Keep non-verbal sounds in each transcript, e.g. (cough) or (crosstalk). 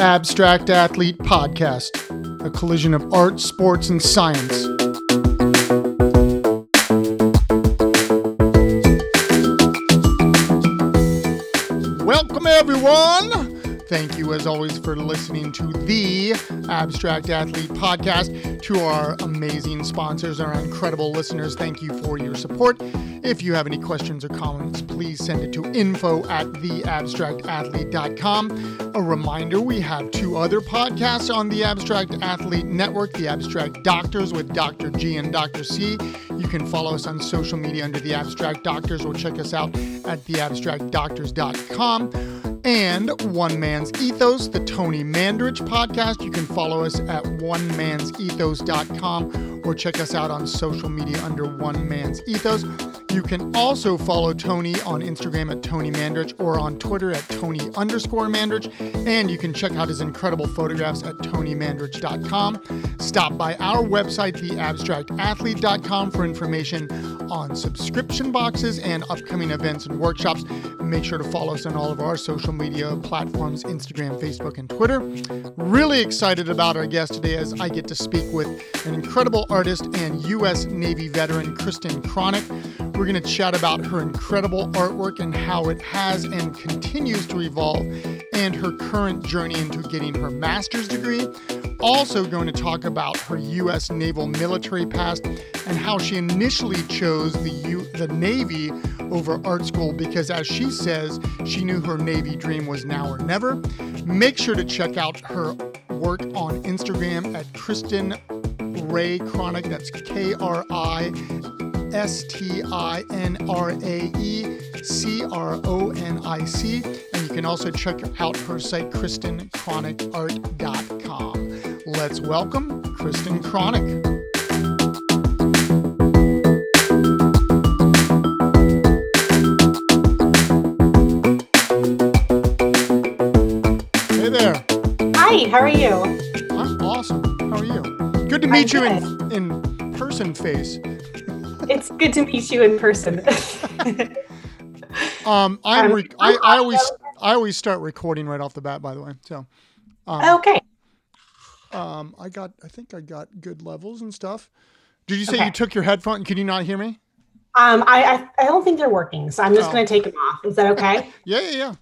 Abstract Athlete Podcast, a collision of art, sports, and science. Welcome, everyone. Thank you, as always, for listening to the Abstract Athlete Podcast. To our amazing sponsors, our incredible listeners, thank you for your support. If you have any questions or comments, please send it to info at theabstractathlete.com. A reminder we have two other podcasts on the Abstract Athlete Network The Abstract Doctors with Dr. G and Dr. C. You can follow us on social media under The Abstract Doctors or check us out at theabstractdoctors.com and One Man's Ethos, the Tony Mandarich podcast. You can follow us at oneman'sethos.com or check us out on social media under One Man's Ethos. You can also follow Tony on Instagram at Tony Mandarich or on Twitter at Tony underscore Mandarich. And you can check out his incredible photographs at TonyMandarich.com. Stop by our website, theabstractathlete.com, for information on subscription boxes and upcoming events and workshops. Make sure to follow us on all of our social media platforms Instagram, Facebook, and Twitter. Really excited about our guest today as I get to speak with an incredible artist and U.S. Navy veteran, Kristin Cronic. We're going to chat about her incredible artwork and how it has and continues to evolve, and her current journey into getting her master's degree. Also, going to talk about her U.S. naval military past and how she initially chose the U- the Navy over art school because, as she says, she knew her Navy dream was now or never. Make sure to check out her work on Instagram at Kristin Rae Cronic. That's K R I S T I N R A E C R O N I C. And you can also check out her site, KristinCronicArt.com. Let's welcome Kristin Cronic. Meet you in, in person face. It's good to meet you in person. (laughs) Um, I'm Um, re- I, I always I always start recording right off the bat. By the way, so um, okay. um, I got I think I got good levels and stuff. Did you say Okay. you took your headphone? Can you not hear me? Um, I, I I don't think they're working, so I'm just Oh. going to take them off. Is that okay? (laughs) Yeah, yeah, yeah.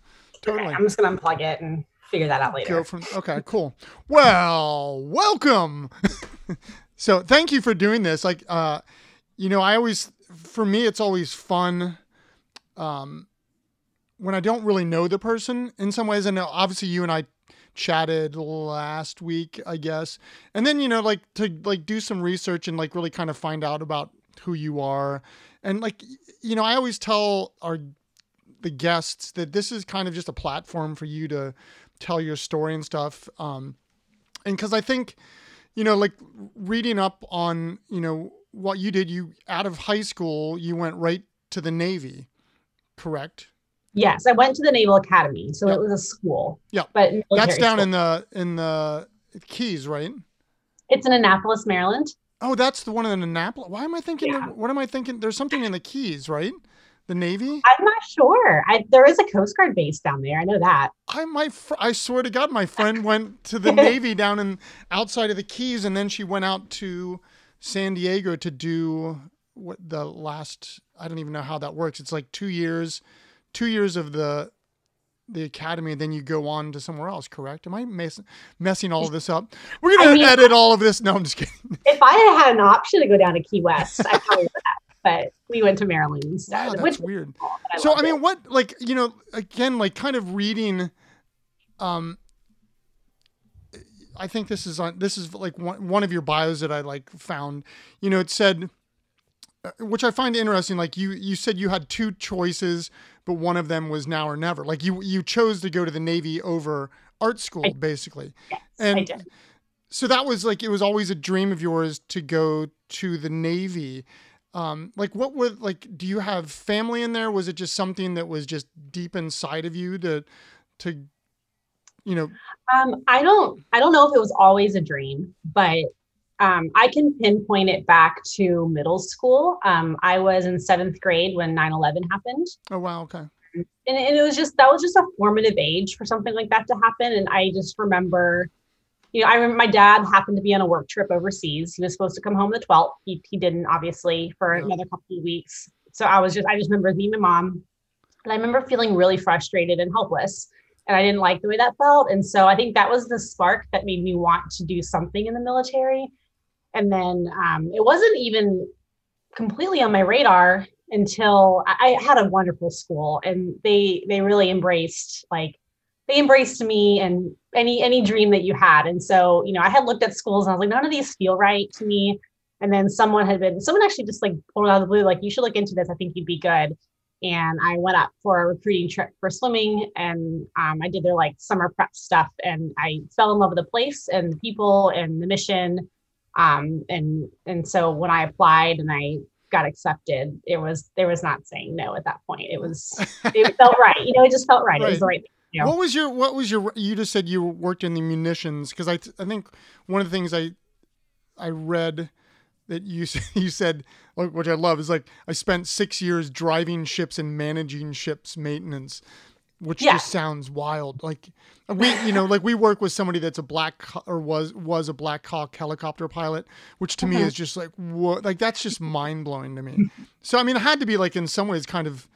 Totally. Okay, I'm just going to unplug it and figure that out later. Go from okay, cool. Well, welcome. (laughs) so thank you for doing this. Like, uh, you know, I always for me it's always fun. Um, when I don't really know the person in some ways, I know obviously you and I chatted last week, I guess. And then, you know, like to like do some research and like really kind of find out about who you are. And like you know, I always tell our the guests that this is kind of just a platform for you to tell your story and stuff. Um and because I think, you know, like reading up on, you know, what you did, you out of high school, you went right to the Navy, correct? Yes, I went to the Naval Academy, so Yep. it was a school. Yeah, But That's down school. in the in the Keys, right? It's in Annapolis, Maryland. Oh, that's the one in Annapolis. Why am I thinking? Yeah. What am I thinking? There's something in the Keys, right? The Navy. I'm not sure. I, there is a Coast Guard base down there. I know that. I my fr- I swear to God, my (laughs) friend went to the (laughs) Navy down in outside of the Keys, and then she went out to San Diego to do what the last. I don't even know how that works. It's like two years, two years of the the academy, and then you go on to somewhere else. Correct? Am I mess- messing all of this up? We're gonna I mean- edit all of this. No, I'm just kidding. If I had had an option to go down to Key West, I probably would have. But we went to Maryland instead. Wow, which that's weird. I so I mean, it. what like you know again like kind of reading, um. I think this is on this is like one one of your bios that I like found. You know, it said, uh, which I find interesting. Like you you said you had two choices, but one of them was now or never. Like you you chose to go to the Navy over art school, I- basically. Yes, I and did. so that was like it was always a dream of yours to go to the Navy. Um, like what would like do you have family in there? Was it just something that was just deep inside of you to to you know Um, I don't I don't know if it was always a dream, but um, I can pinpoint it back to middle school. Um, I was in seventh grade when 9 11 happened. oh wow okay and, and it was just that was just a formative age for something like that to happen. And I just remember, you know, I remember my dad happened to be on a work trip overseas. He was supposed to come home the 12th. He, he didn't, obviously, for Yeah. another couple of weeks. So I was just, I just remember me and my mom. And I remember feeling really frustrated and helpless. And I didn't like the way that felt. And so I think that was the spark that made me want to do something in the military. And then um, it wasn't even completely on my radar until I, I had a wonderful school and they they really embraced like they embraced me and any any dream that you had. And so, you know, I had looked at schools and I was like, none of these feel right to me. And then someone had been someone actually just like pulled out of the blue, like you should look into this. I think you'd be good. And I went up for a recruiting trip for swimming and um, I did their like summer prep stuff and I fell in love with the place and the people and the mission. Um, and and so when I applied and I got accepted, it was there was not saying no at that point. It was it (laughs) felt right. You know, it just felt right. It was the right thing. Yeah. What was your what was your you just said you worked in the munitions because I I think one of the things I I read that you (laughs) you said like, which I love is like I spent 6 years driving ships and managing ships maintenance which Yeah. just sounds wild like we you know like we work with somebody that's a black or was was a black hawk helicopter pilot which to me Mhm. is just like what like that's just mind blowing to me so i mean it had to be like in some ways kind of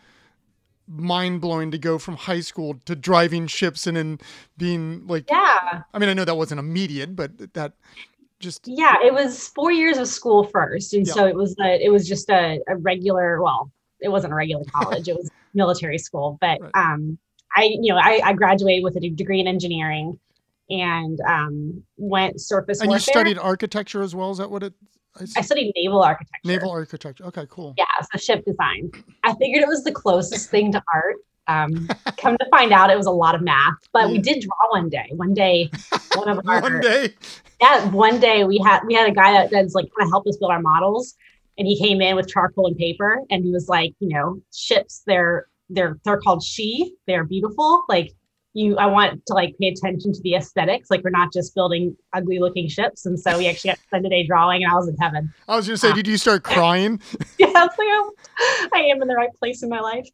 mind blowing to go from high school to driving ships and then being like Yeah. I mean I know that wasn't immediate but that just Yeah. It was four years of school first. And Yeah. so it was a, it was just a, a regular, well, it wasn't a regular (laughs) college, it was military school. But Right. um I, you know, I, I graduated with a degree in engineering and um went surface and you studied architecture as well is that what it I I studied naval architecture. naval architecture okay cool Yeah, so ship design. I figured it was the closest thing to art. Um, (laughs) come to find out, it was a lot of math, but we did draw one day. One day, (laughs) one of our one day yeah, one day we had we had a guy that, that's like kind of helped us build our models, and he came in with charcoal and paper, and he was like, you know, ships they're they're they're called she, they're beautiful. Like you, I want to like pay attention to the aesthetics. Like we're not just building ugly looking ships, and so we actually got to spend a day drawing, and I was in heaven. I was gonna say Ah. did you start (laughs) crying yeah, I like, oh, I am in the right place in my life.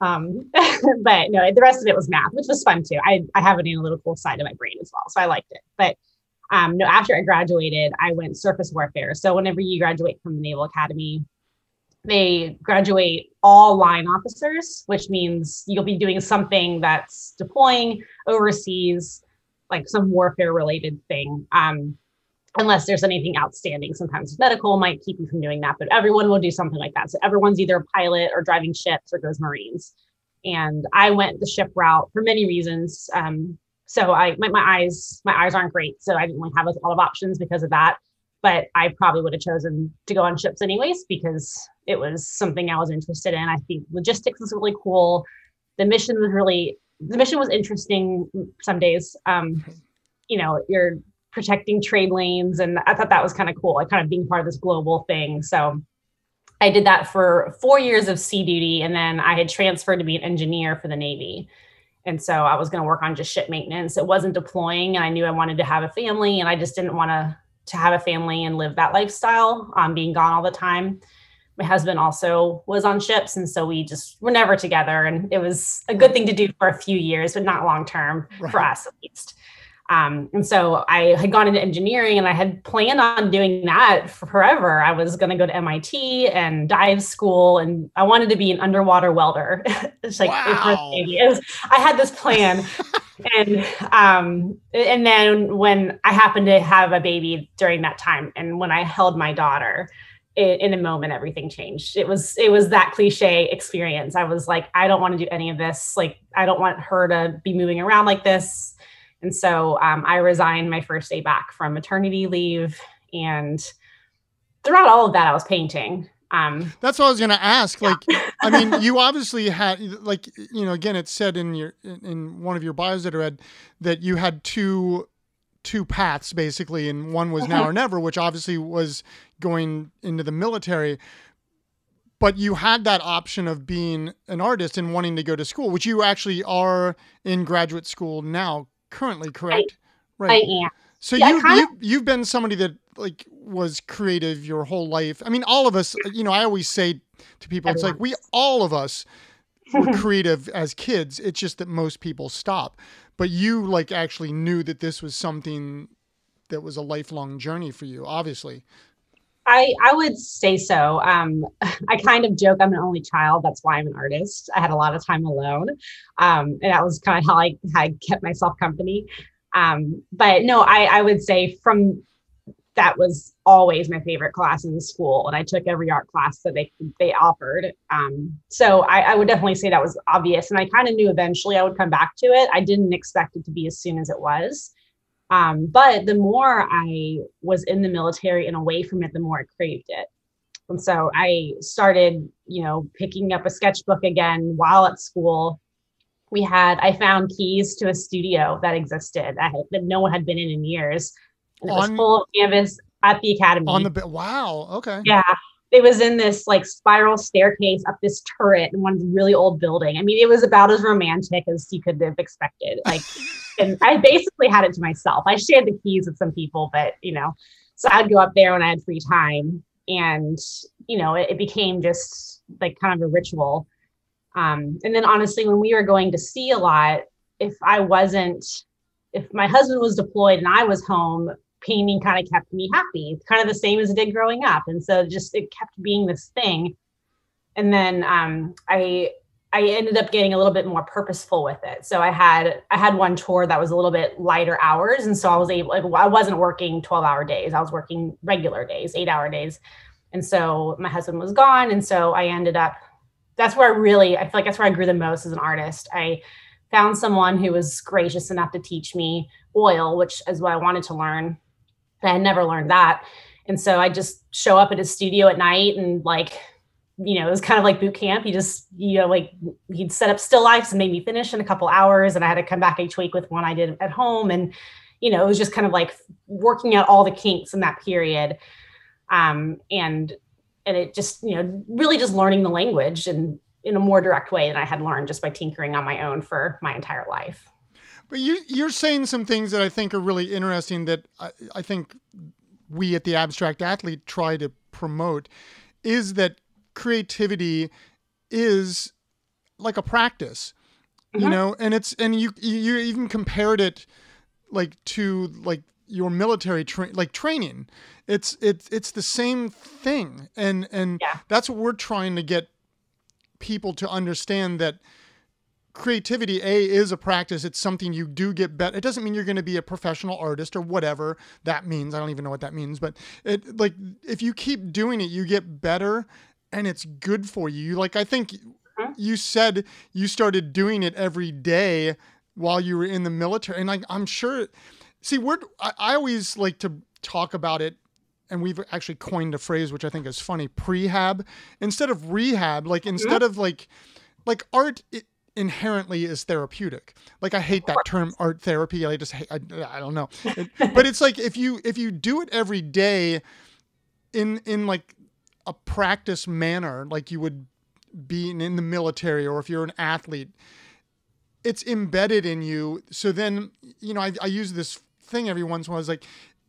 Um, (laughs) but no, the rest of it was math, which was fun too. I, I have an analytical side of my brain as well, so I liked it. But um, no, after I graduated, I went surface warfare. So whenever you graduate from the Naval Academy, they graduate all line officers, which means you'll be doing something that's deploying overseas, like some warfare related thing. Um, unless there's anything outstanding. Sometimes medical might keep you from doing that, but everyone will do something like that. So everyone's either a pilot or driving ships or goes Marines. And I went the ship route for many reasons. Um, so I my, my eyes my eyes aren't great, so I didn't really have a lot of options because of that. But I probably would have chosen to go on ships anyways because it was something I was interested in. I think logistics was really cool. The mission was really the mission was interesting some days. Um, you know, you're protecting trade lanes and i thought that was kind of cool like kind of being part of this global thing so i did that for four years of sea duty and then i had transferred to be an engineer for the navy and so i was going to work on just ship maintenance it wasn't deploying and i knew i wanted to have a family and i just didn't want to to have a family and live that lifestyle um, being gone all the time my husband also was on ships and so we just were never together and it was a good thing to do for a few years but not long term for us at least um, and so I had gone into engineering and I had planned on doing that forever. I was going to go to MIT and dive school, and I wanted to be an underwater welder. (laughs) it's like Wow. it was- I had this plan, (laughs) and um, and then when I happened to have a baby during that time, and when I held my daughter, i- in a moment everything changed. It was it was that cliche experience. I was like i don't want to do any of this. Like i don't want her to be moving around like this. And so um, i resigned my first day back from maternity leave and throughout all of that i was painting um, That's what I was gonna ask. Like, I mean, (laughs) you obviously had, like, you know, again, it said in your in- in one of your bios that I read that you had two two paths basically, and one was now or never, which obviously was going into the military. But you had that option of being an artist and wanting to go to school, which you actually are in graduate school now, currently, correct? Right. I am So Yeah, you kinda- you you've been somebody that like was creative your whole life. I mean, all of us. You know, I always say to people, it's like we all of us were (laughs) creative as kids. It's just that most people stop. But you like actually knew that this was something that was a lifelong journey for you, obviously. I, I would say so. Um, (laughs) I kind of joke I'm an only child. That's why I'm an artist. I had a lot of time alone. Um, and that was kind of how I, how I kept myself company. Um, but no, I, I would say from that was always my favorite class in school. And I took every art class that they, they offered. Um, so I, I would definitely say that was obvious. And I kind of knew eventually I would come back to it. I didn't expect it to be as soon as it was. Um, but the more I was in the military and away from it, the more I craved it. And so I started, you know, picking up a sketchbook again while at school. We had, I found keys to a studio that existed that, that no one had been in in years. And it on, was full of canvas at the academy. On the, wow. Okay. Yeah. It was in this like spiral staircase up this turret in one really old building. I mean, it was about as romantic as you could have expected. Like, (laughs) and I basically had it to myself. I shared the keys with some people, but you know, so I'd go up there when I had free time, and you know, it, it became just like kind of a ritual. Um, and then honestly, when we were going to see a lot, if I wasn't, if my husband was deployed and I was home, painting kind of kept me happy, kind of the same as it did growing up. And so just it kept being this thing. And then um, I I ended up getting a little bit more purposeful with it. So I had I had one tour that was a little bit lighter hours, and so I was able. I wasn't working twelve hour days. I was working regular days, eight hour days. And so my husband was gone, and so I ended up. That's where I really I feel like that's where I grew the most as an artist. I found someone who was gracious enough to teach me oil, which is what I wanted to learn. I had never learned that, and so I just show up at his studio at night and like you know, it was kind of like boot camp. He just, you know, like he'd set up still lifes and made me finish in a couple hours. And I had to come back each week with one I did at home. And, you know, it was just kind of like working out all the kinks in that period. Um, and, and it just, you know, really just learning the language and in a more direct way than I had learned just by tinkering on my own for my entire life. But you, you're saying some things that I think are really interesting that I, I think we at the abstract athlete try to promote is that creativity is like a practice mm-hmm. you know and it's and you you even compared it like to like your military tra- like training it's it's it's the same thing and and yeah. that's what we're trying to get people to understand that creativity a is a practice it's something you do get better it doesn't mean you're going to be a professional artist or whatever that means i don't even know what that means but it like if you keep doing it you get better and it's good for you. Like I think mm-hmm. you said you started doing it every day while you were in the military, and like I'm sure. See, we're I, I always like to talk about it and we've actually coined a phrase which I think is funny prehab. Instead of rehab like mm-hmm. instead of like like art inherently is therapeutic. Like I hate that term art therapy. I just hate I, I don't know. It, (laughs) but it's like if you if you do it every day in in like a practice manner like you would be in the military or if you're an athlete it's embedded in you. So then you know i, I use this thing every once in a while it's like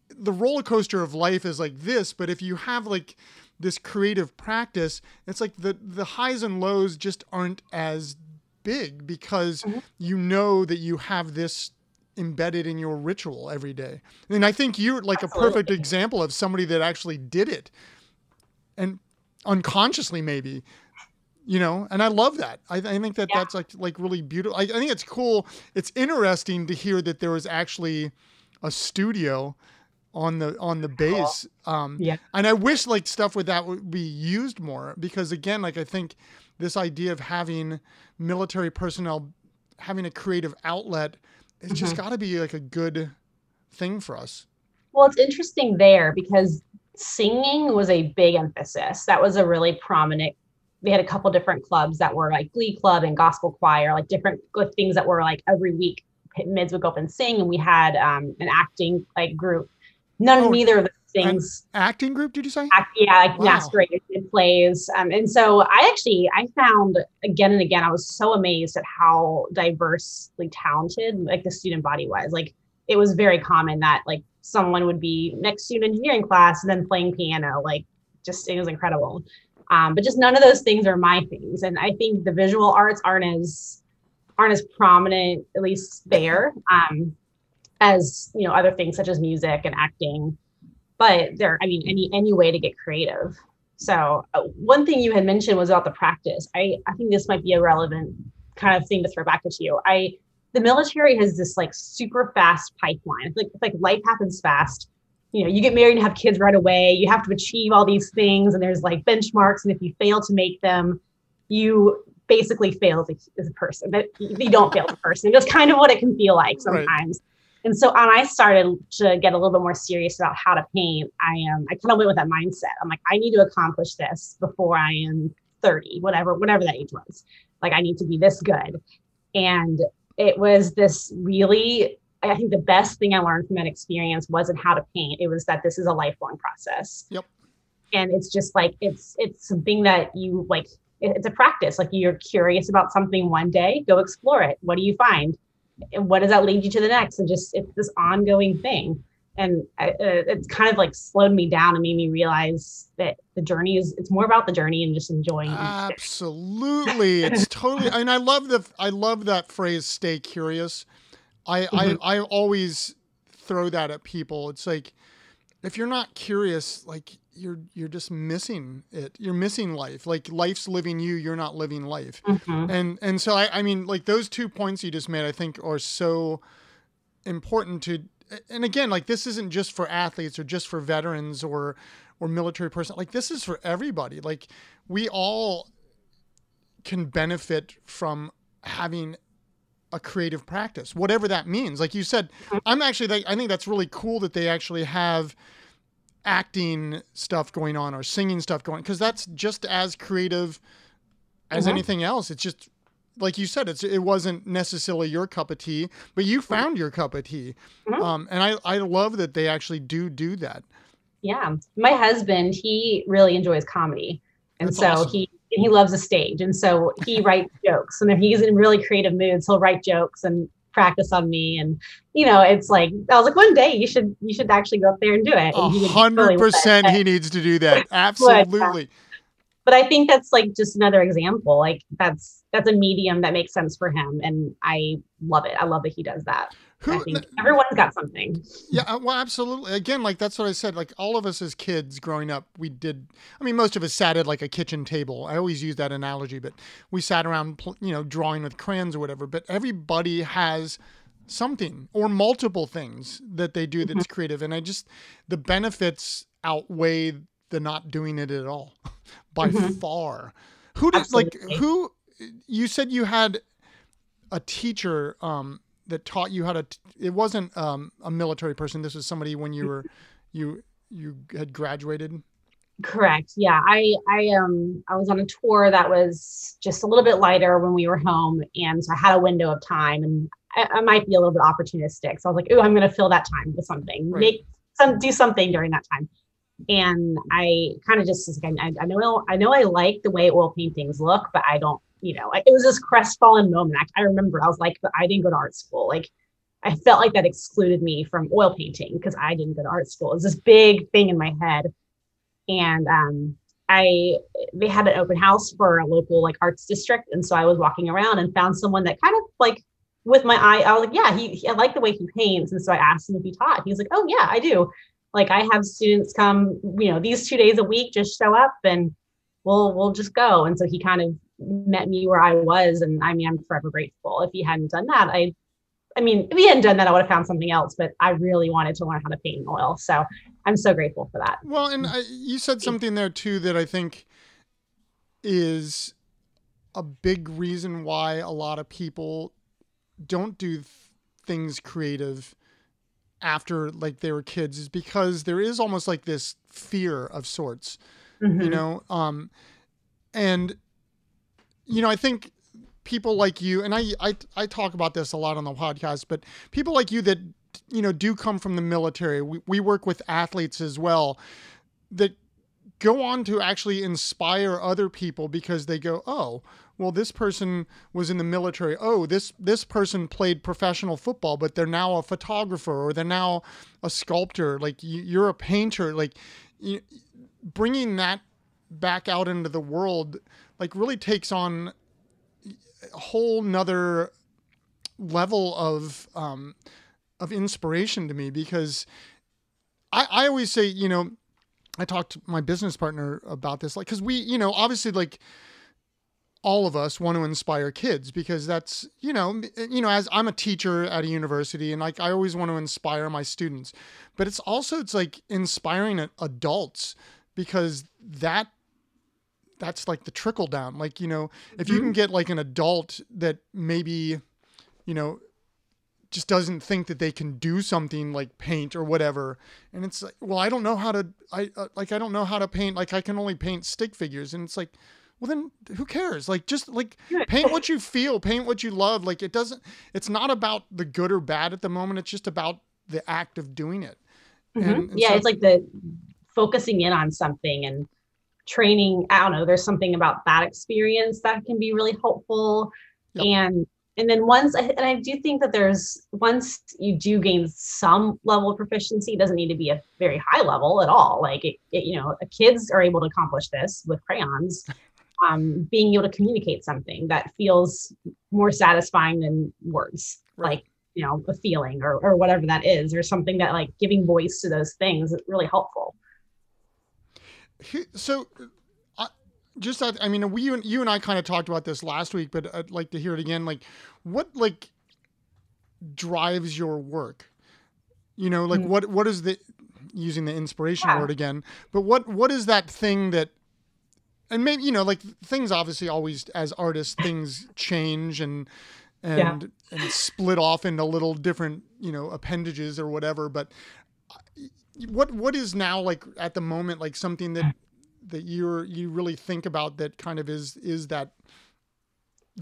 the roller coaster of life is like this but if you have like this creative practice it's like the the highs and lows just aren't as big because mm-hmm. you know that you have this embedded in your ritual every day and i think you're like Absolutely. a perfect example of somebody that actually did it and unconsciously maybe you know and i love that i, I think that yeah. that's like like really beautiful I, I, think it's cool it's interesting to hear that there was actually a studio on the on the base um yeah and i wish like stuff with that would be used more because again like i think this idea of having military personnel having a creative outlet it's mm-hmm. just got to be like a good thing for us well it's interesting there because singing was a big emphasis. That was a really prominent. They had a couple different clubs that were like Glee Club and Gospel Choir, like different good things that were like every week mids would go up and sing, and we had um, an acting like group. None, oh, neither of those things. acting group? Did you say? Act, yeah, like wow. masquerade plays. Um, and so I actually I found again and again I was so amazed at how diversely talented like the student body was. Like it was very common that like someone would be next to an engineering class and then playing piano. Like just it was incredible. Um, but just none of those things are my things. And I think the visual arts aren't as aren't as prominent, at least there, um, as you know, other things such as music and acting. But there, I mean, any any way to get creative. So uh, one thing you had mentioned was about the practice. I I think this might be a relevant kind of thing to throw back at you. I the military has this like super fast pipeline. It's like it's like life happens fast you know you get married and have kids right away you have to achieve all these things and there's like benchmarks and if you fail to make them you basically fail as a, person but you don't fail as a person that's kind of what it can feel like sometimes right. and so when i started to get a little bit more serious about how to paint i am um, i kind of went with that mindset i'm like i need to accomplish this before i am 30 whatever whatever that age was like i need to be this good and it was this really I think the best thing I learned from that experience wasn't how to paint. It was that this is a lifelong process. Yep. And it's just like it's it's something that you like. It's a practice. Like you're curious about something one day, go explore it. What do you find? And what does that lead you to the next? And just it's this ongoing thing. And I, uh, it's kind of like slowed me down and made me realize that the journey is it's more about the journey and just enjoying. Absolutely, it's (laughs) totally. And I love the I love that phrase "stay curious." I, mm-hmm. I I always throw that at people. It's like if you're not curious, like you're you're just missing it. You're missing life. Like life's living you, you're not living life. Mm-hmm. And and so I, I mean like those two points you just made I think are so important to and again, like this isn't just for athletes or just for veterans or or military person. Like this is for everybody. Like we all can benefit from having a creative practice, whatever that means. Like you said, mm-hmm. I'm actually, I think that's really cool that they actually have acting stuff going on or singing stuff going because that's just as creative as mm-hmm. anything else. It's just like you said, it's it wasn't necessarily your cup of tea, but you found your cup of tea, mm-hmm. um, and I I love that they actually do do that. Yeah, my husband he really enjoys comedy, and that's so awesome. he he loves a stage. And so he writes jokes. And if he's in really creative moods, he'll write jokes and practice on me. And you know, it's like I was like, one day you should you should actually go up there and do it. hundred percent he needs to do that. (laughs) Absolutely. but I think that's like just another example. Like that's that's a medium that makes sense for him. And I love it. I love that he does that. Who, I think everyone's got something. Yeah, uh, well, absolutely. Again, like that's what I said. Like all of us as kids growing up, we did. I mean, most of us sat at like a kitchen table. I always use that analogy, but we sat around, you know, drawing with crayons or whatever. But everybody has something or multiple things that they do that's mm-hmm. creative, and I just the benefits outweigh the not doing it at all (laughs) by mm-hmm. far. Who did Absolutely. like who? You said you had a teacher um, that taught you how to. T- it wasn't um, a military person. This was somebody when you were you you had graduated. Correct. Yeah, I I um I was on a tour that was just a little bit lighter when we were home, and so I had a window of time, and I, I might be a little bit opportunistic. So I was like, oh, I'm going to fill that time with something, right. make some do something during that time. And I kind of just I, I know I know I like the way oil paintings look, but I don't you know, it was this crestfallen moment. I, I remember I was like, I didn't go to art school. Like, I felt like that excluded me from oil painting because I didn't go to art school. It was this big thing in my head. And um, I they had an open house for a local like arts district, and so I was walking around and found someone that kind of like with my eye. I was like, yeah, he, he I like the way he paints, and so I asked him if he taught. He's like, oh yeah, I do. Like I have students come, you know, these two days a week, just show up and we'll we'll just go. And so he kind of met me where I was. And I mean, I'm forever grateful. If he hadn't done that, I, I mean, if he hadn't done that, I would have found something else. But I really wanted to learn how to paint in oil, so I'm so grateful for that. Well, and I, you said something there too that I think is a big reason why a lot of people don't do th- things creative after like they were kids is because there is almost like this fear of sorts mm-hmm. you know um and you know, I think people like you, and I, I, I talk about this a lot on the podcast, but people like you that, you know, do come from the military, we, we work with athletes as well, that go on to actually inspire other people because they go, oh, well, this person was in the military. Oh, this this person played professional football, but they're now a photographer or they're now a sculptor. Like you're a painter. Like you, bringing that back out into the world like really takes on a whole nother level of um, of inspiration to me because I, I always say, you know, I talked to my business partner about this, like, because we, you know, obviously, like, all of us want to inspire kids because that's you know you know as I'm a teacher at a university and like I always want to inspire my students. But it's also it's like inspiring adults because that that's like the trickle down. Like you know if you can mm-hmm. get like an adult that maybe you know just doesn't think that they can do something like paint or whatever and it's like well i don't know how to i uh, like i don't know how to paint like i can only paint stick figures and it's like well then who cares? Like just like paint what you feel paint what you love. Like it doesn't it's not about the good or bad at the moment it's just about the act of doing it. Mm-hmm. and, and yeah so, it's like the focusing in on something and training i don't know there's something about that experience that can be really helpful yep. and and then once and i do think that there's once you do gain some level of proficiency it doesn't need to be a very high level at all like it, it, you know kids are able to accomplish this with crayons (laughs) um, being able to communicate something that feels more satisfying than words right. like you know a feeling or, or whatever that is or something that like giving voice to those things is really helpful so I, just I mean, we you and I kind of talked about this last week, but I'd like to hear it again. Like, what like drives your work? You know, like mm-hmm. what what is the using the inspiration yeah. word again? But what what is that thing that and maybe you know like things obviously always as artists things change and and yeah. and split off into little different you know appendages or whatever but uh, what what is now like at the moment like something that that you're you really think about that kind of is is that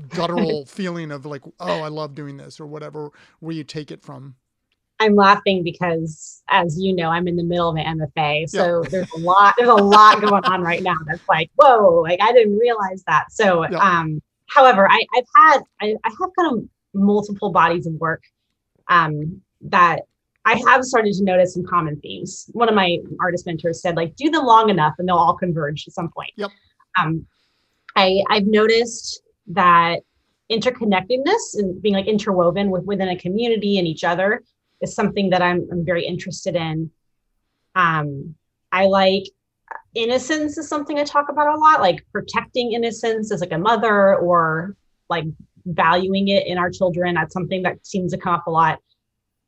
guttural (laughs) feeling of like oh i love doing this or whatever where you take it from i'm laughing because as you know i'm in the middle of an mfa so yeah. there's a lot there's a lot going on right now that's like whoa like i didn't realize that so yeah. um however i i've had I, I have kind of multiple bodies of work um that I have started to notice some common themes. One of my artist mentors said, like, do them long enough and they'll all converge at some point. Yep. Um, I, I've noticed that interconnectedness and being like interwoven with within a community and each other is something that I'm, I'm very interested in. Um, I like innocence is something I talk about a lot, like protecting innocence as like a mother or like valuing it in our children. That's something that seems to come up a lot.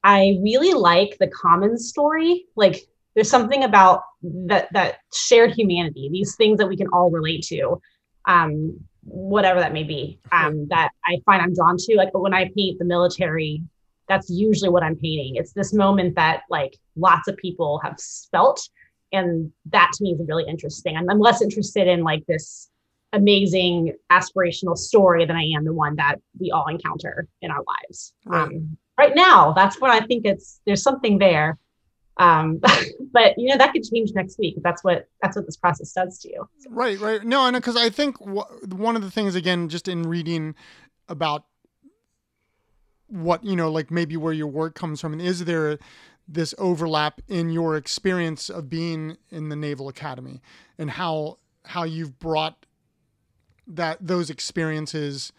I really like the common story. Like there's something about that that shared humanity, these things that we can all relate to, um, whatever that may be, um, that I find I'm drawn to. Like when I paint the military, that's usually what I'm painting. It's this moment that like lots of people have felt. And that to me is really interesting. I'm, I'm less interested in like this amazing aspirational story than I am the one that we all encounter in our lives. Right. Um, right now that's what i think it's there's something there. Um, (laughs) but you know that could change next week that's what that's what this process does to you. Right right. No know because i think one of the things again just in reading about what you know like maybe where your work comes from and is there this overlap in your experience of being in the naval academy and how how you've brought that those experiences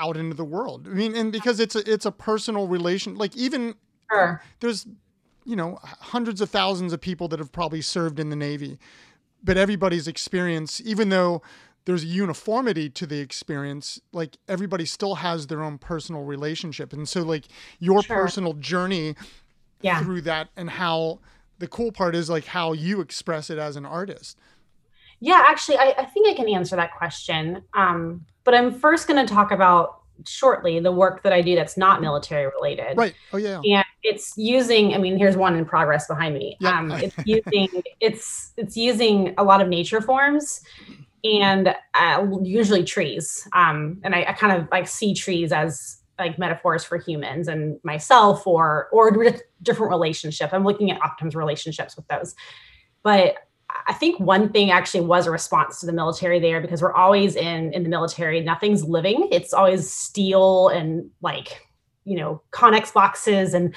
out into the world. I mean, and because it's a it's a personal relation. Like even sure. there's you know hundreds of thousands of people that have probably served in the Navy, but everybody's experience, even though there's a uniformity to the experience, like everybody still has their own personal relationship, and so like your sure. personal journey yeah. through that, and how the cool part is like how you express it as an artist. Yeah, actually, I, I think I can answer that question. Um, but I'm first going to talk about shortly the work that I do that's not military related. Right. Oh yeah. And it's using. I mean, here's one in progress behind me. Yep. Um, (laughs) it's using. it's it's using a lot of nature forms, and uh, usually trees. Um, and I, I kind of like see trees as like metaphors for humans and myself, or or different relationship. I'm looking at oftentimes relationships with those, but I think one thing actually was a response to the military there because we're always in in the military. Nothing's living. It's always steel and like you know Connex boxes and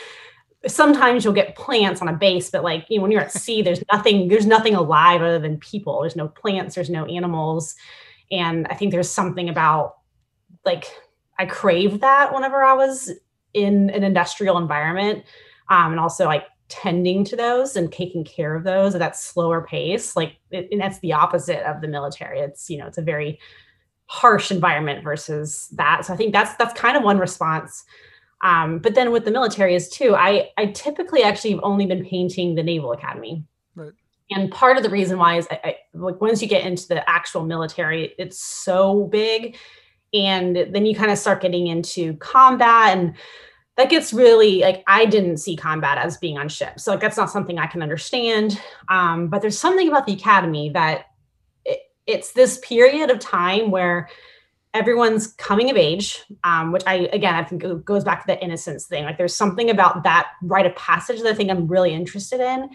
sometimes you'll get plants on a base, but like you know, when you're at (laughs) sea, there's nothing, there's nothing alive other than people. There's no plants, there's no animals. And I think there's something about like I craved that whenever I was in an industrial environment. Um, and also like tending to those and taking care of those at that slower pace. Like it, and that's the opposite of the military. It's, you know, it's a very harsh environment versus that. So I think that's that's kind of one response. Um, but then with the military is too, I I typically actually have only been painting the Naval Academy. Right. And part of the reason why is I, I, like once you get into the actual military, it's so big, and then you kind of start getting into combat, and that gets really like I didn't see combat as being on ships, so like that's not something I can understand. Um, but there's something about the academy that it, it's this period of time where everyone's coming of age, um, which I again I think goes back to the innocence thing. Like there's something about that rite of passage that I think I'm really interested in.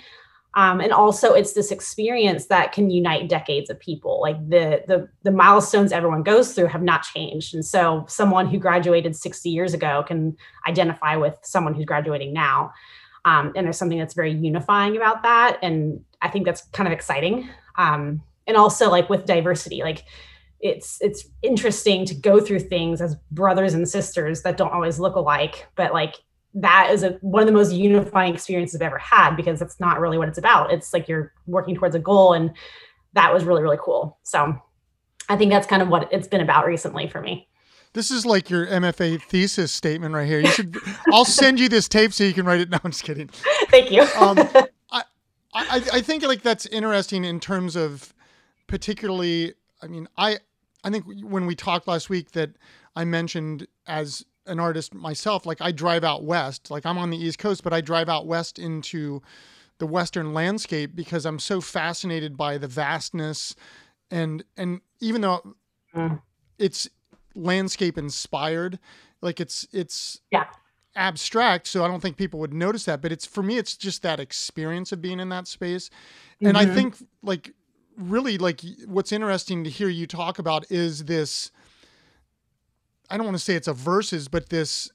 Um, and also it's this experience that can unite decades of people. Like the, the the milestones everyone goes through have not changed. And so someone who graduated 60 years ago can identify with someone who's graduating now. Um, and there's something that's very unifying about that. And i think that's kind of exciting. Um, and also like with diversity like it's it's interesting to go through things as brothers and sisters that don't always look alike but like that is a, one of the most unifying experiences I've ever had because that's not really what it's about. It's like you're working towards a goal, and that was really really cool. So I think that's kind of what it's been about recently for me. This is like your MFA thesis statement right here. You should. I'll send you this tape so you can write it. (laughs) No, I'm just kidding. (laughs) Thank you. um, (laughs) I, I I think like that's interesting in terms of particularly. I mean, I I think when we talked last week that I mentioned as an artist myself, like I drive out west, like I'm on the East Coast, but I drive out west into the western landscape because I'm so fascinated by the vastness and and even though mm. it's landscape inspired, like it's it's yeah abstract so i don't think people would notice that but it's for me it's just that experience of being in that space and mm-hmm. i think like really like what's interesting to hear you talk about is this I don't want to say it's a versus, but this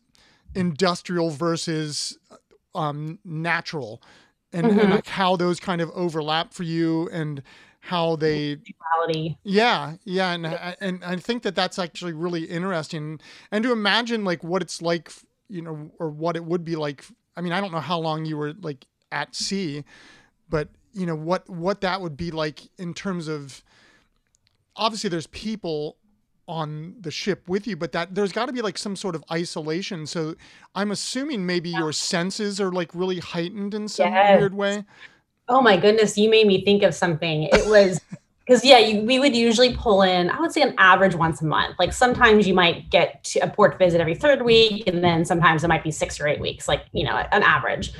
industrial versus um, natural, and, mm-hmm. and like how those kind of overlap for you, and how they Duality. yeah yeah and and I think that that's actually really interesting and to imagine like what it's like you know or what it would be like I mean I don't know how long you were like at sea but you know what what that would be like in terms of obviously there's people on the ship with you but that there's got to be like some sort of isolation. So i'm assuming maybe yeah. your senses are like really heightened in some yes. weird way. Oh my goodness you made me think of something. It was (laughs) because yeah you, we would usually pull in i would say an average once a month. Like sometimes you might get to a port visit every third week and then sometimes it might be six or eight weeks like you know an average.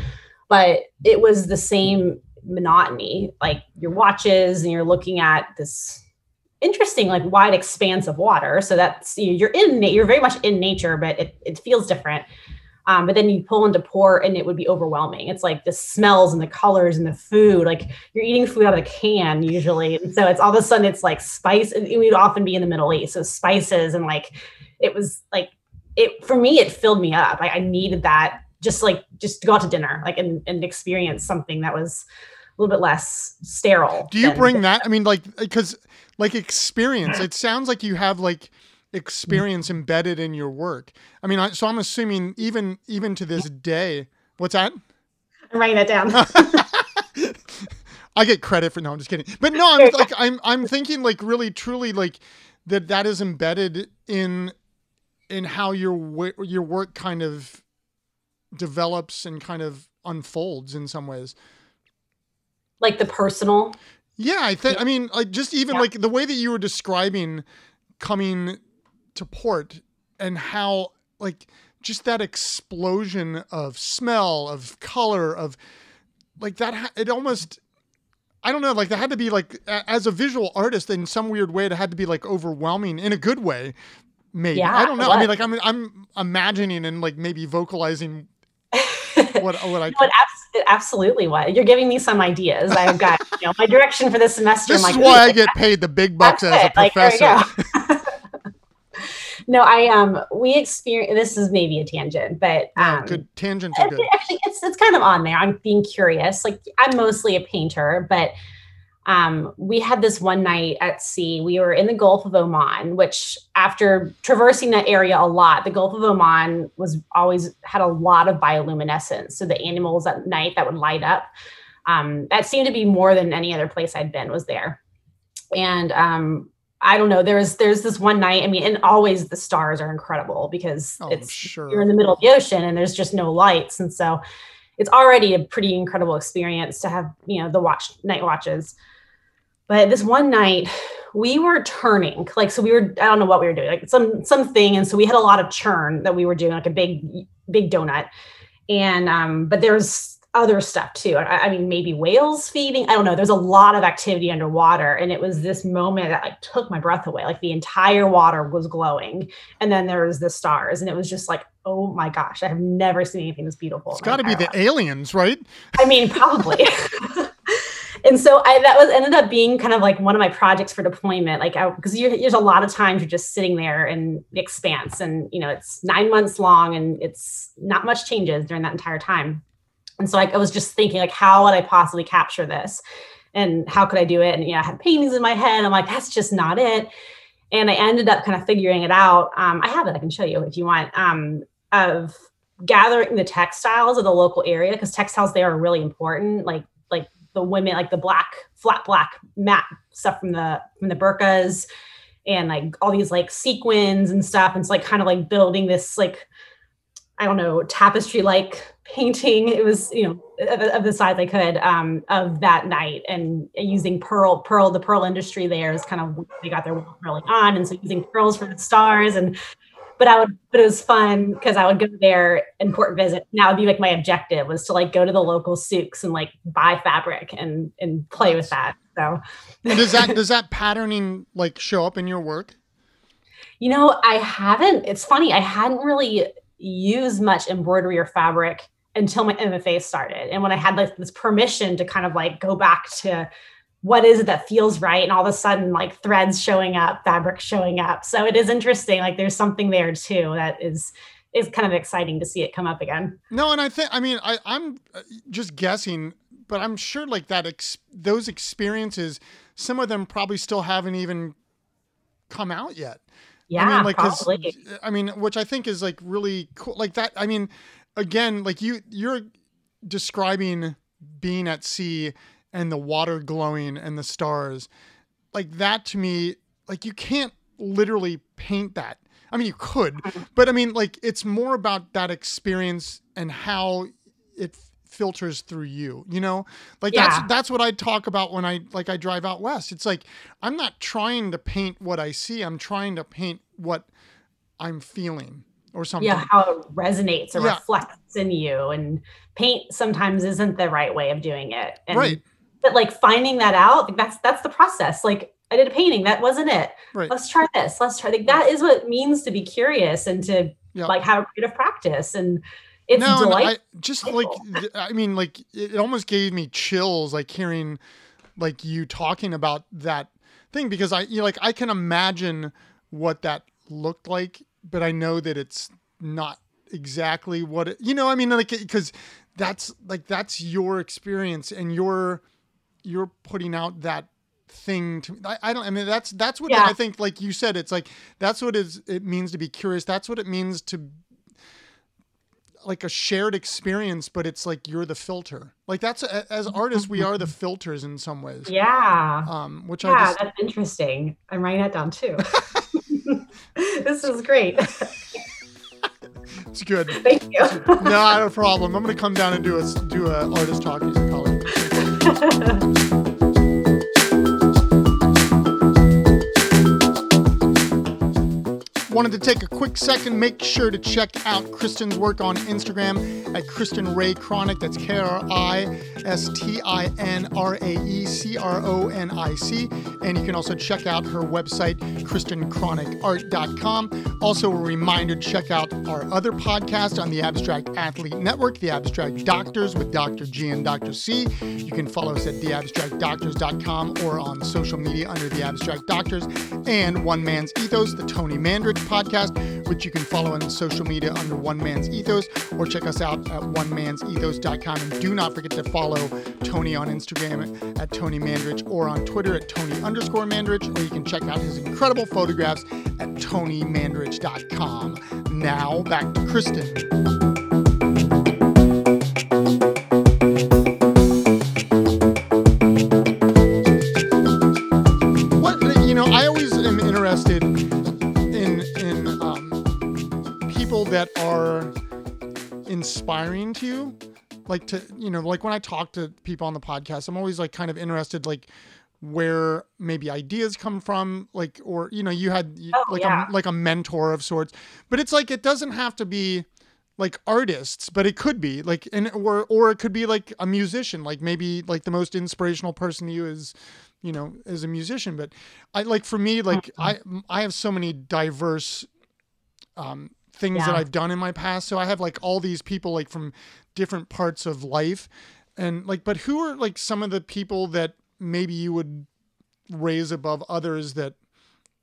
But it was the same monotony like your watches and you're looking at this interesting like wide expanse of water. So that's you're in you're very much in nature but it, it feels different. Um, but then you pull into port and it would be overwhelming. It's like the smells and the colors and the food like you're eating food out of a can usually. And so it's all of a sudden it's like spice and we'd often be in the middle east. So spices and like it was like it for me it filled me up. I, I needed that just like just to go out to dinner like and, and experience something that was a little bit less sterile. Do you bring that? I mean, like, because like experience, it sounds like you have like experience mm. embedded in your work. I mean, I, so I'm assuming even even to this day, what's that? I'm writing it down. (laughs) I get credit for no, I'm just kidding. But no, I'm like I'm I'm thinking like really truly like that that is embedded in in how your your work kind of develops and kind of unfolds in some ways like the personal. Yeah, I think. I mean, like just even yeah. like the way that you were describing coming to port and how like just that explosion of smell, of color, of like that. It almost. I don't know, like that had to be like as a visual artist in some weird way, it had to be like overwhelming in a good way. Maybe yeah, I don't know. I mean, like I'm I'm imagining and like maybe vocalizing (laughs) what what I. Abs- absolutely what you're giving me some ideas. I've got you know my direction for this semester. This is why I get paid the big bucks as a professor. Like, (laughs) no, I um we experience this is maybe a tangent, but um good good. Actually, it's it's kind of on there. I'm being curious. Like I'm mostly a painter, but um, we had this one night at sea. We were in the Gulf of Oman, which after traversing that area a lot, the Gulf of Oman was always had a lot of bioluminescence. So the animals at night that would light up. Um, that seemed to be more than any other place I'd been was there. And um, I don't know. There's there's this one night. I mean, and always the stars are incredible because oh, it's sure. you're in the middle of the ocean and there's just no lights, and so it's already a pretty incredible experience to have you know the watch night watches. But this one night, we were turning like so we were I don't know what we were doing like some something, and so we had a lot of churn that we were doing like a big big donut, and um but there's other stuff too. I, I, mean, maybe whales feeding. I don't know. There's a lot of activity underwater, and it was this moment that like took my breath away. Like the entire water was glowing, and then there was the stars, and it was just like, oh my gosh, I have never seen anything this beautiful. It's got to be the life. aliens, right? I mean, probably. (laughs) and so I that was ended up being kind of like one of my projects for deployment, like because there's a lot of times you're just sitting there in the expanse, and you know it's nine months long, and it's not much changes during that entire time. And so like, I was just thinking like, how would I possibly capture this, and how could I do it? And yeah, I had paintings in my head. I'm like, that's just not it. And I ended up kind of figuring it out. Um, I have it. I can show you if you want. Um, of gathering the textiles of the local area because textiles there are really important. Like the women like the black flat black mat stuff from the from the burqas and like all these like sequins and stuff. And it's like kind of like building this like i don't know tapestry like (laughs) painting. It was you know of, of, the size i could um of that night and using pearl pearl the pearl industry there is kind of they got there early on and so using pearls for the stars and but I would, but it was fun because I would go there and port visit. Now it would be like my objective was to like go to the local souks and like buy fabric and and play with that. So does that does (laughs) that patterning like show up in your work? You know, I haven't. It's funny. I hadn't really used much embroidery or fabric until my MFA started, and when I had like this permission to kind of like go back to what is it that feels right? And all of a sudden like threads showing up fabric showing up. So it is interesting like there's something there too that is is kind of exciting to see it come up again. No and i think i mean I, i'm uh, just guessing but i'm sure like that ex- those experiences some of them probably still haven't even come out yet. Yeah i mean like cause, i mean which i think is like really cool like that i mean again like you you're describing being at sea and the water glowing and the stars like that to me like you can't literally paint that. I mean you could (laughs) but i mean like it's more about that experience and how it filters through you you know? Like yeah. that's that's what i talk about when i like i drive out west. It's like i'm not trying to paint what i see. I'm trying to paint what i'm feeling or something. Yeah how it resonates or yeah. reflects in you and paint sometimes isn't the right way of doing it and right but like finding that out that's that's the process like i did a painting that wasn't it right. let's try this let's try like that is what it means to be curious and to yep. like have a creative practice and it's no, delightful. I just like I mean, like it almost gave me chills, like hearing like you talking about that thing because I you know, like I can imagine what that looked like, but I know that it's not exactly what it, you know. I mean, like because that's like that's your experience and your you're putting out that thing to I, I don't I mean that's that's what yeah. I think like you said it's like that's what is it means to be curious. That's what it means to like a shared experience but it's like you're the filter. Like that's as artists we are the filters in some ways. Yeah. Um which yeah I just... that's interesting. I'm writing that down too. (laughs) This is great. (laughs) It's good. Thank you. No not a problem. I'm gonna come down and do a do a artist talk. music college (laughs) Wanted to take a quick second, make sure to check out Kristin's work on Instagram at Kristin Rae Cronic. That's K R I S T I N R A E C R O N I C. And you can also check out her website, KristinCronicArt.com. Also, a reminder check out our other podcast on the Abstract Athlete Network, The Abstract Doctors with Dr. G and Dr. C. You can follow us at theabstractdoctors.com or on social media under The Abstract Doctors and One Man's Ethos, the Tony Mandarich podcast, which you can follow on social media under One Man's Ethos or check us out at oneman'sethos.com. And do not forget to follow Tony on Instagram at Tony Mandarich or on Twitter at Tony underscore Mandarich, or you can check out his incredible photographs at tonymandarich.com. Now back to Kristin. That are inspiring to you like to you know like when i talk to people on the podcast i'm always like kind of interested like where maybe ideas come from like or you know you had oh, like yeah. a like a mentor of sorts but it's like it doesn't have to be like artists but it could be like and or or it could be like a musician like maybe like the most inspirational person to you is you know as a musician but i like for me like mm-hmm. i i have so many diverse um things yeah. that I've done in my past. So I have like all these people like from different parts of life. And like, but who are like some of the people that maybe you would raise above others that,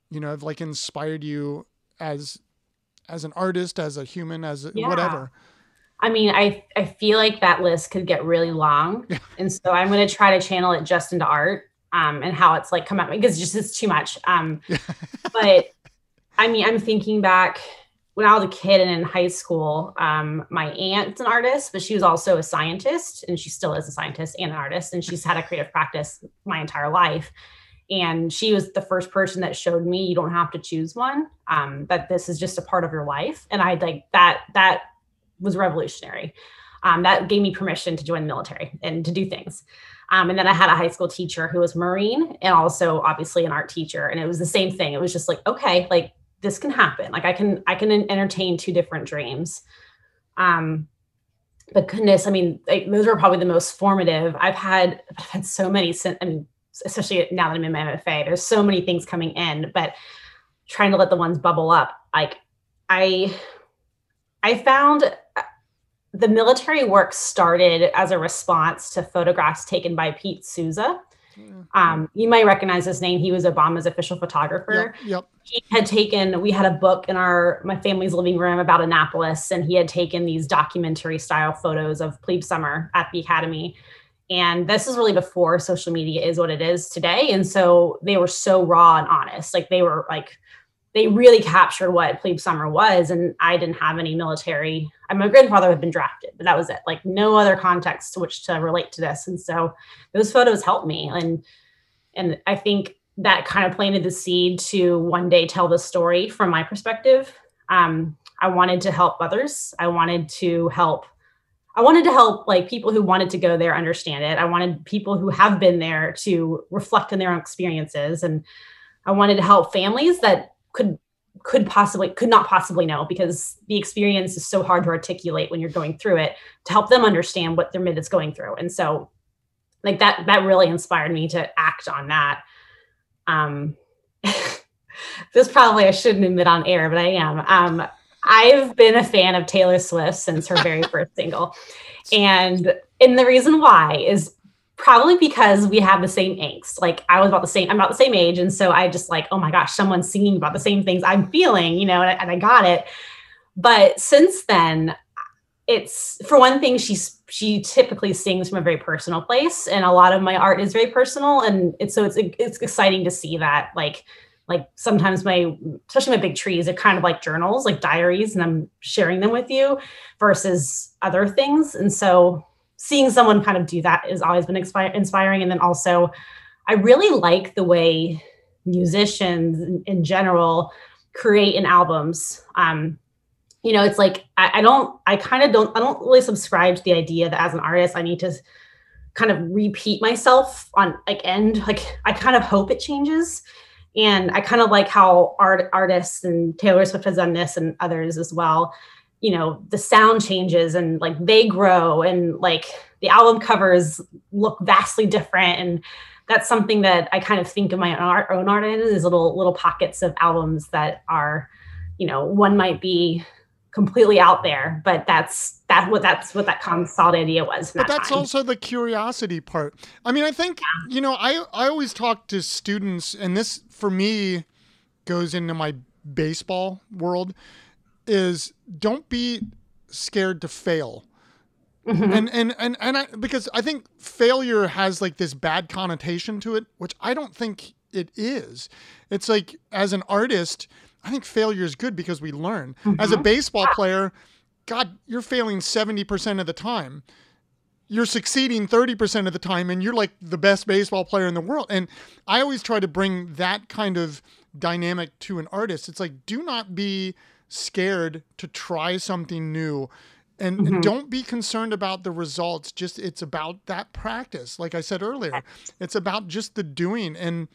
you know, have like inspired you as, as an artist, as a human, as yeah. whatever? I mean, I I feel like that list could get really long, and so I'm going to try to channel it just into art um, and how it's like come out because just it's too much. Um, but I mean, I'm thinking back when I was a kid and in high school, um, my aunt's an artist, but she was also a scientist, and she still is a scientist and an artist, and she's had a creative practice my entire life. And she was the first person that showed me you don't have to choose one; um, that this is just a part of your life. And I like that. That was revolutionary. Um, that gave me permission to join the military and to do things. Um, and then I had a high school teacher who was Marine and also obviously an art teacher. And it was the same thing. It was just like, okay, like this can happen. Like i can i can entertain two different dreams. Um but goodness i mean like, those are probably the most formative. I've had i've had so many since I mean, especially now that i'm in my mfa there's so many things coming in but trying to let the ones bubble up like i i found uh, the military work started as a response to photographs taken by pete souza. Um, you might recognize his name. He was Obama's official photographer. Yep, yep. He had taken, we had a book in our my family's living room about Annapolis, and he had taken these documentary style photos of plebe summer at the academy. And this is really before social media is what it is today. And so they were so raw and honest. Like they were like they really captured what plebe summer was and i didn't have any military my grandfather had been drafted but that was it. Like no other context to which to relate to this and so those photos helped me and and i think that kind of planted the seed to one day tell the story from my perspective. Um, i wanted to help others. I wanted to help i wanted to help like people who wanted to go there understand it. I wanted people who have been there to reflect on their own experiences and i wanted to help families that could could possibly could not possibly know because the experience is so hard to articulate when you're going through it to help them understand what their mid is going through. And so like that that really inspired me to act on that. Um (laughs) this probably i shouldn't admit on air but i am. Um i've been a fan of taylor swift since her very (laughs) first single. And and the reason why is probably because we have the same angst. Like I was about the same, I'm about the same age. And so I just like, oh my gosh, someone's singing about the same things I'm feeling, you know, and I, and I got it. But since then, it's for one thing, she's she typically sings from a very personal place, and a lot of my art is very personal, and it's so it's it's exciting to see that like like sometimes my especially my big trees are kind of like journals like diaries and i'm sharing them with you versus other things and so seeing someone kind of do that has always been expi- inspiring. And then also, I really like the way musicians in, in general create in albums. Um, you know, it's like I, I don't, I kind of don't, I don't really subscribe to the idea that as an artist, I need to kind of repeat myself on like end. Like I kind of hope it changes. And I kind of like how art artists and Taylor Swift has done this and others as well you know the sound changes and like they grow and like the album covers look vastly different and that's something that i kind of think of my own art, own art in is little little pockets of albums that are you know one might be completely out there but that's that what that's what that consult idea was but that's time. also the curiosity part i mean i think yeah. you know i i always talk to students and this for me goes into my baseball world is don't be scared to fail. Mm-hmm. And and and and I, because I think failure has like this bad connotation to it, which I don't think it is. It's like as an artist, I think failure is good because we learn. Mm-hmm. As a baseball player, God, you're failing 70% of the time. You're succeeding 30% of the time, and you're like the best baseball player in the world. And I always try to bring that kind of dynamic to an artist. It's like, do not be scared to try something new and, mm-hmm. don't be concerned about the results just it's about that practice like i said earlier it's about just the doing and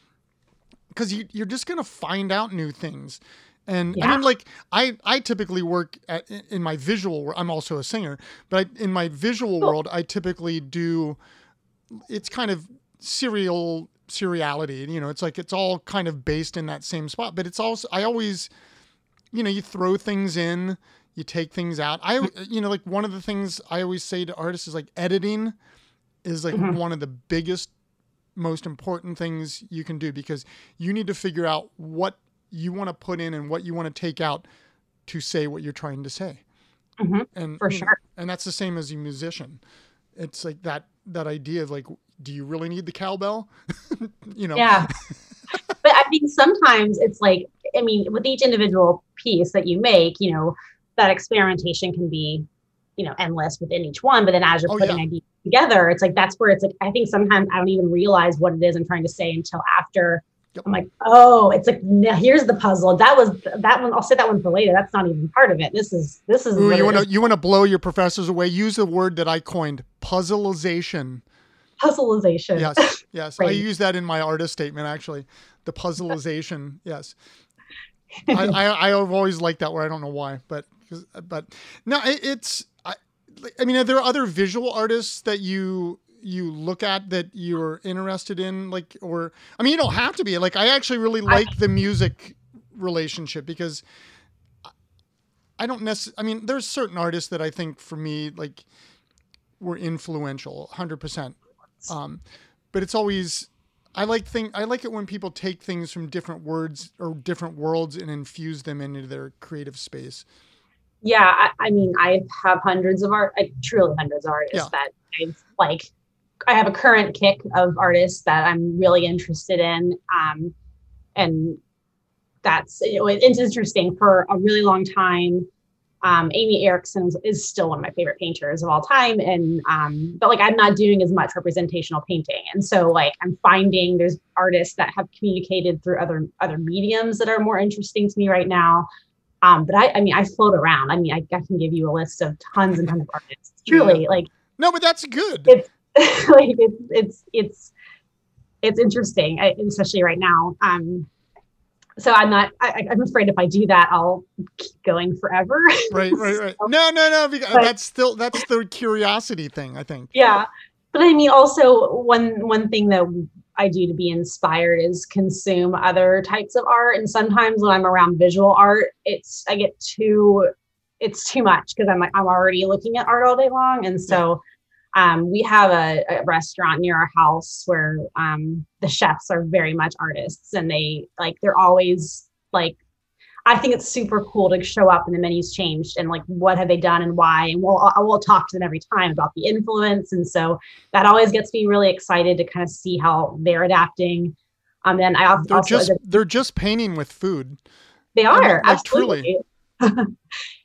because you, you're just going to find out new things and yeah. I mean, like I, I typically work at, in my visual. I'm also a singer, but I, in my visual cool. world, I typically do. It's kind of serial seriality. You know, it's like it's all kind of based in that same spot. But it's also I always you know, you throw things in, you take things out. I, you know, like one of the things I always say to artists is like editing is like mm-hmm. one of the biggest, most important things you can do because you need to figure out what you want to put in and what you want to take out to say what you're trying to say. Mm-hmm. And for sure. and that's the same as a musician. It's like that that idea of like, do you really need the cowbell? (laughs) you know. Yeah. (laughs) but I think sometimes it's like I mean, with each individual piece that you make, you know, that experimentation can be, you know, endless within each one. But then as you're oh, putting yeah. ideas together, it's like that's where it's like I think sometimes I don't even realize what it is I'm trying to say until after. I'm like, oh, it's like here's the puzzle. That was that one. I'll say that one for later. That's not even part of it. This is this is. Ooh, you want to you want to blow your professors away? Use a word that I coined: puzzleization. Puzzleization. Yes, yes. I use that in my artist statement actually. The puzzleization. (laughs) yes. I, I I've always liked that word. I don't know why, but but no, it, it's I, I mean, are there other visual artists that you you look at that you're interested in, like, or I mean, you don't have to be. Like, I actually really like I, the music relationship because I don't necessarily. I mean, there's certain artists that I think for me like were influential, hundred percent. Um, but it's always I like thing I like it when people take things from different words or different worlds and infuse them into their creative space. Yeah, I, I mean, I have hundreds of art, like, truly hundreds of artists yeah. that I've like. I have a current kick of artists that I'm really interested in, um, and that's you know, it's interesting for a really long time um, Aimee Erickson is still one of my favorite painters of all time, and um, but like I'm not doing as much representational painting, and so like I'm finding there's artists that have communicated through other other mediums that are more interesting to me right now. Um, but I, I mean, I float around. I mean, I, I can give you a list of tons and tons of artists. (laughs) Truly, yeah. like no, but that's good. It's (laughs) like it's it's it's it's interesting, especially right now. Um, so I'm not. I, am afraid if I do that, I'll keep going forever. (laughs) Right, right, right. so, no, no, no. Because but, that's still that's the curiosity thing. I think. Yeah, but I mean, also one one thing that I do to be inspired is consume other types of art. And sometimes when I'm around visual art, it's I get too it's too much because I'm like I'm already looking at art all day long, and so. Yeah um, we have a, a, restaurant near our house where um, the chefs are very much artists and they like they're always like i think it's super cool to show up and the menu's changed and like what have they done and why. And we'll i will talk to them every time about the influence. And so that always gets me really excited to kind of see how they're adapting. Um and i they're also just they're just painting with food. They are like, absolutely. (laughs)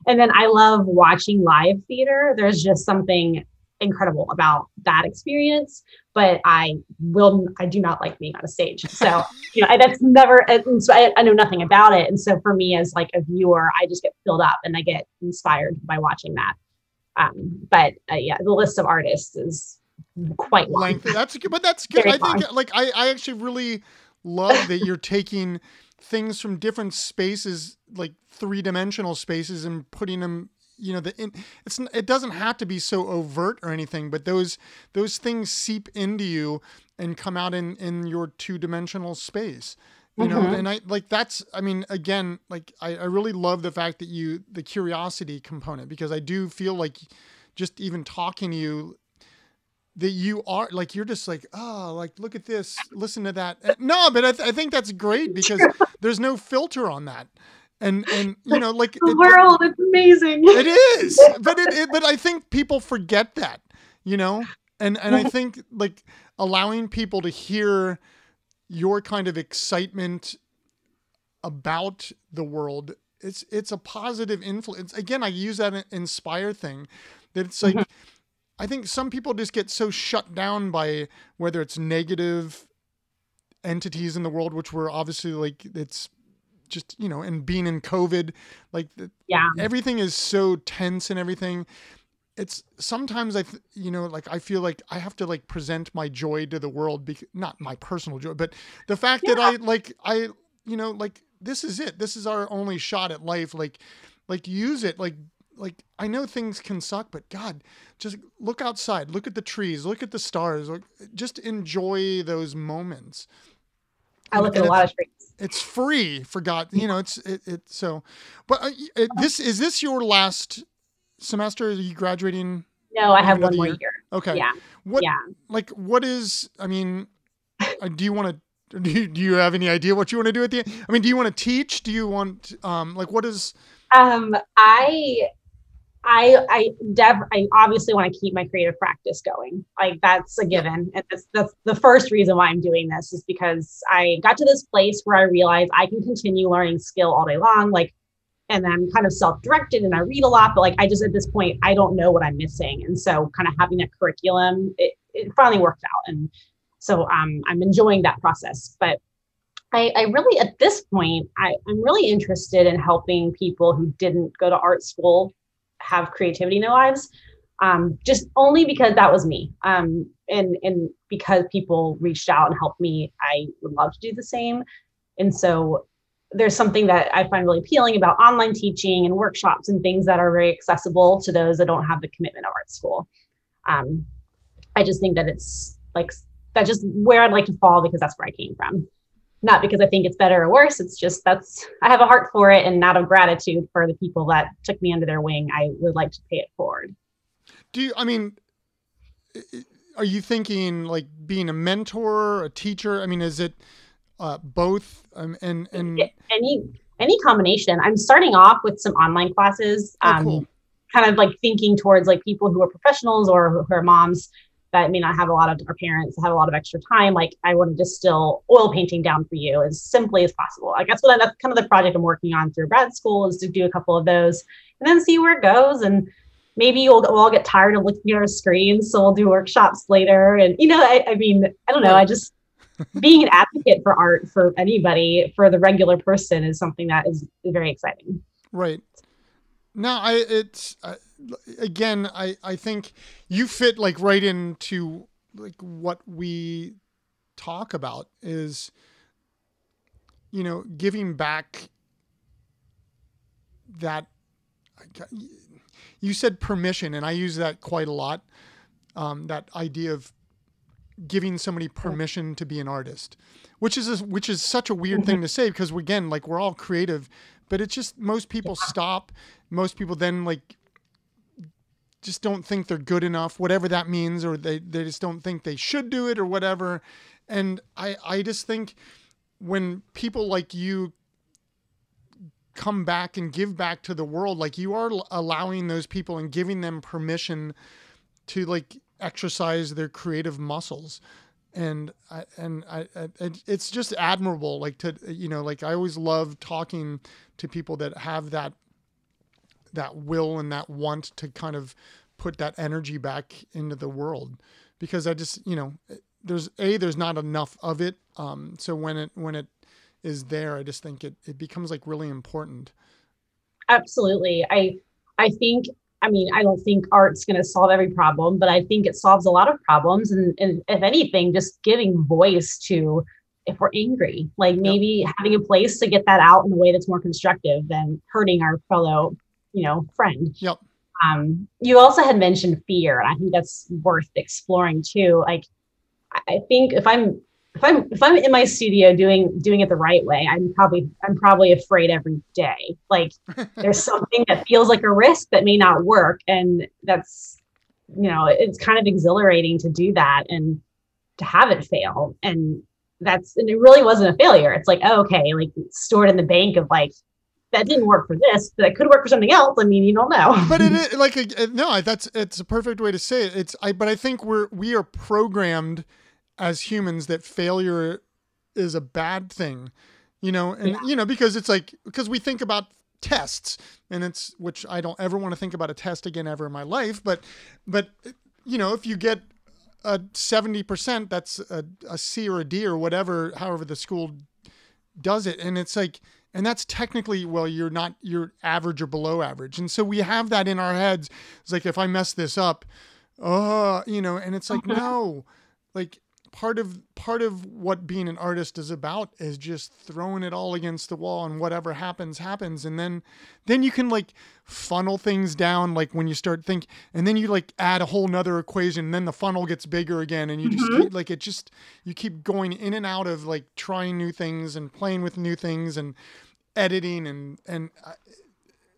And then i love watching live theater. There's just something incredible about that experience but i will i do not like being on a stage. So (laughs) you know that's never and so I, I, know nothing about it. And so for me as like a viewer i just get filled up and i get inspired by watching that. Um but uh, yeah the list of artists is quite long. lengthy. That's good but that's (laughs) good. I think like I, I actually really love that you're taking things from different spaces like three-dimensional spaces and putting them you know the in, it's it doesn't have to be so overt or anything but those those things seep into you and come out in in your two-dimensional space you know? Mhm. and i like that's i mean again like I, I really love the fact that you the curiosity component because i do feel like just even talking to you that you are like you're just like oh like look at this listen to that. Uh, no but i, th- I think that's great because there's no filter on that and and you know like The it- world, it's amazing. it is but it, it but i think people forget that you know? And and i think like allowing people to hear your kind of excitement about the world it's it's a positive influence. Again i use that inspire thing that it's like mm-hmm. i think some people just get so shut down by whether it's negative entities in the world which were obviously like it's just you know and being in covid like the, Yeah. everything is so tense and everything. It's sometimes i th- you know like i feel like i have to like present my joy to the world because not my personal joy but the fact that i like i you know like this is it. This is our only shot at life. Like like use it. Like like i know things can suck but god just look outside. Look at the trees. Look at the stars. Look, just enjoy those moments I look at a lot of trees. it's free for God. You know, it's it, it so. But uh, it, this is this your last semester? Are you graduating? No, I have one more year? year. Okay. Yeah. What Yeah. like what is? I mean, uh, do you want to? Do you, do you have any idea what you want to do at the end? I mean, do you want to teach? Do you want um like what is? Um, I, I, I, dev- I obviously want to keep my creative practice going. Like that's a given, and that's that's the first reason why I'm doing this is because I got to this place where I realized I can continue learning skill all day long. Like, and I'm kind of self-directed and I read a lot, but like I just at this point I don't know what I'm missing, and so kind of having that curriculum, it, it finally worked out, and so um, I'm enjoying that process, but. I, I really, at this point, I, I'm really interested in helping people who didn't go to art school have creativity in their lives. Um, just only because that was me. Um, and, and because people reached out and helped me, I would love to do the same. And so there's something that I find really appealing about online teaching and workshops and things that are very accessible to those that don't have the commitment of art school. Um, I just think that it's like that's just where I'd like to fall because that's where I came from not because I think it's better or worse. It's just that's I have a heart for it, and out of gratitude for the people that took me under their wing, I would like to pay it forward. Do you? I mean, are you thinking like being a mentor, a teacher? I mean, is it uh, both? Um, and and Any any combination. I'm starting off with some online classes, oh, um, cool. kind of like thinking towards like people who are professionals or who are moms that may not have a lot of our parents have a lot of extra time. Like I want to distill oil painting down for you as simply as possible. I guess what I, that's kind of the project I'm working on through grad school is to do a couple of those and then see where it goes. And maybe you'll we'll all get tired of looking at our screens, so we'll do workshops later. And you know, I, I mean, I don't know. I just (laughs) being an advocate for art for anybody, for the regular person, is something that is very exciting. Right. Now I it's uh, again. I I think you fit like right into like what we talk about is you know giving back that you said permission and i use that quite a lot um, that idea of giving somebody permission to be an artist which is a, which is such a weird thing to say because again like we're all creative but it's just most people stop most people then like just don't think they're good enough whatever that means or they, they just don't think they should do it or whatever. And i i just think when people like you come back and give back to the world like you are allowing those people and giving them permission to like exercise their creative muscles. And I, and I, I it's just admirable like to you know like I always love talking to people that have that that will and that want to kind of put that energy back into the world because I just you know there's a there's not enough of it um so when it when it is there I just think it it becomes like really important Absolutely. I I think I mean, I don't think art's going to solve every problem, but I think it solves a lot of problems. And, and if anything, just giving voice to if we're angry, like maybe having a place to get that out in a way that's more constructive than hurting our fellow, you know, friend. Yep. Um, you also had mentioned fear, and I think that's worth exploring too. Like, I think if I'm if I'm if I'm in my studio doing doing it the right way, I'm probably I'm probably afraid every day. Like (laughs) there's something that feels like a risk that may not work, and that's you know it's kind of exhilarating to do that and to have it fail. And that's and it really wasn't a failure. It's like oh, okay, like stored in the bank of like that didn't work for this, but that could work for something else. I mean, you don't know. but it (laughs) is like a, uh, no, that's it's a perfect way to say it. It's I, but I think we're we are programmed as humans that failure is a bad thing, you know, and yeah. you know because it's like because we think about tests and it's which I don't ever want to think about a test again ever in my life, but but you know if you get a 70% that's a, a C or a D or whatever however the school does it and it's like and that's technically well you're not you're average or below average. And so we have that in our heads. It's like if i mess this up oh you know and it's like (laughs) no. Like part of part of what being an artist is about is just throwing it all against the wall and whatever happens happens and then then you can like funnel things down like when you start think and then you like add a whole nother equation and then the funnel gets bigger again and you just mm-hmm. keep, like it just you keep going in and out of like trying new things and playing with new things and editing and and uh,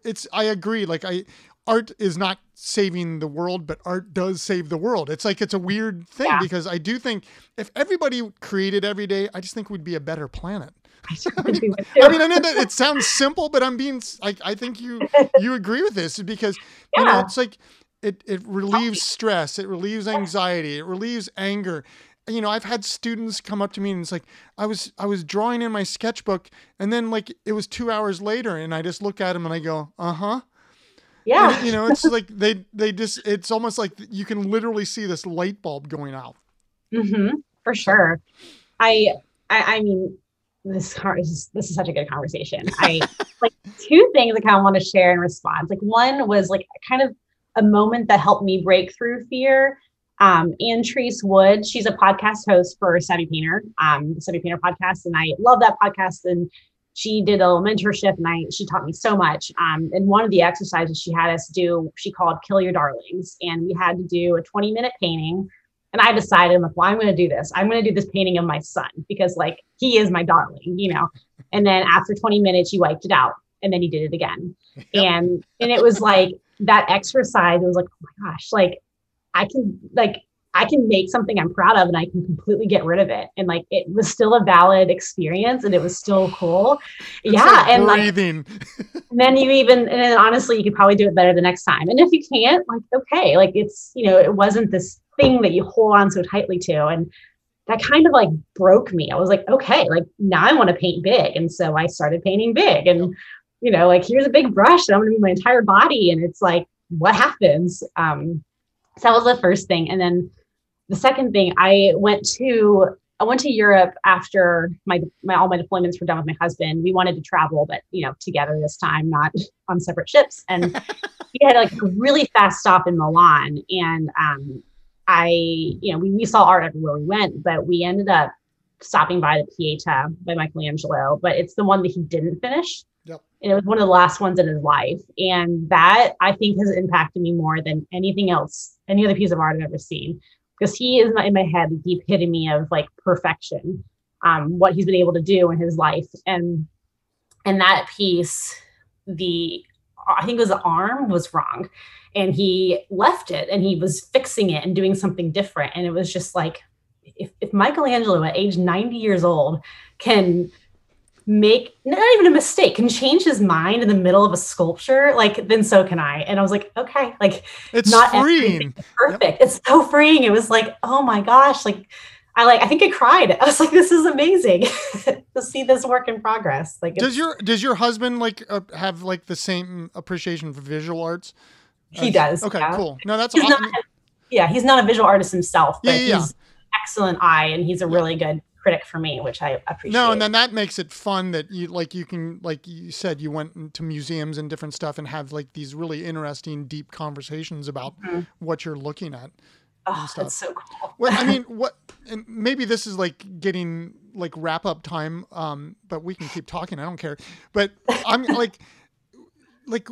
it's I agree like I art is not saving the world, but art does save the world. It's like it's a weird thing yeah. because I do think if everybody created every day, I just think we'd be a better planet. (laughs) (laughs) I mean, I mean, I know that it sounds simple, but I'm being like I think you you (laughs) agree with this because yeah. you know it's like it it relieves stress, it relieves anxiety, it relieves anger. You know, I've had students come up to me and it's like I was I was drawing in my sketchbook and then like it was 2 hours later and I just look at them and I go, "Uh-huh." Yeah. And, you know, it's (laughs) like they they just it's almost like you can literally see this light bulb going out. Mm-hmm. For sure. I I, I mean this is this is such a good conversation. I (laughs) like two things I kind of want to share in response. Like one was like kind of a moment that helped me break through fear. Um, Antrese Wood, she's a podcast host for Savvy Painter, um, the Savvy Painter podcast, and I love that podcast. And she did a mentorship and I she taught me so much. Um, and one of the exercises she had us do, she called Kill Your Darlings. And we had to do a 20 minute painting. And I decided, I'm like, well, I'm going to do this. I'm going to do this painting of my son because, like, he is my darling, you know. And then after 20 minutes, he wiped it out and then he did it again. (laughs) Yep. And and it was like that exercise. It was like, oh my gosh, like I can like I can make something I'm proud of and I can completely get rid of it. And like it was still a valid experience and it was still cool. It's yeah. Like and breathing. like (laughs) and then you even and then honestly you could probably do it better the next time. And if you can't, like okay, like it's you know, it wasn't this thing that you hold on so tightly to. And that kind of like broke me. I was like, okay, like now I want to paint big. And so I started painting big. And you know, like here's a big brush and I'm gonna move my entire body. And it's like, what happens? Um, so that was the first thing. And then the second thing, I went to I went to Europe after my, my all my deployments were done with my husband. We wanted to travel, but you know, together this time, not on separate ships. And (laughs) we had like a really fast stop in Milan. And um, I, you know, we, we saw art everywhere we went, but we ended up stopping by the Pieta by Michelangelo, but it's the one that he didn't finish. Yep. And it was one of the last ones in his life. And that I think has impacted me more than anything else, any other piece of art I've ever seen because he is in my head the epitome of like perfection um, what he's been able to do in his life. And and that piece the i think it was the arm was wrong and he left it and he was fixing it and doing something different. And it was just like if, if michelangelo at age 90 years old can make not even a mistake can change his mind in the middle of a sculpture like then so can i. And i was like okay like it's not freeing. perfect. Yep. it's so freeing. It was like oh my gosh like i like i think i cried. I was like this is amazing (laughs) to see this work in progress. Like does your does your husband like uh, have like the same appreciation for visual arts he does okay yeah. cool. No that's he's awesome. not, yeah he's not a visual artist himself but yeah, yeah, he's excellent eye and he's a really good critic for me, which I appreciate. No, and then that makes it fun that you like you can like you said you went to museums and different stuff and have like these really interesting deep conversations about mm-hmm. what you're looking at. Oh, that's so cool. well, I mean, (laughs) what and maybe this is like getting like wrap up time um but we can keep talking. I don't care. But I'm (laughs) like like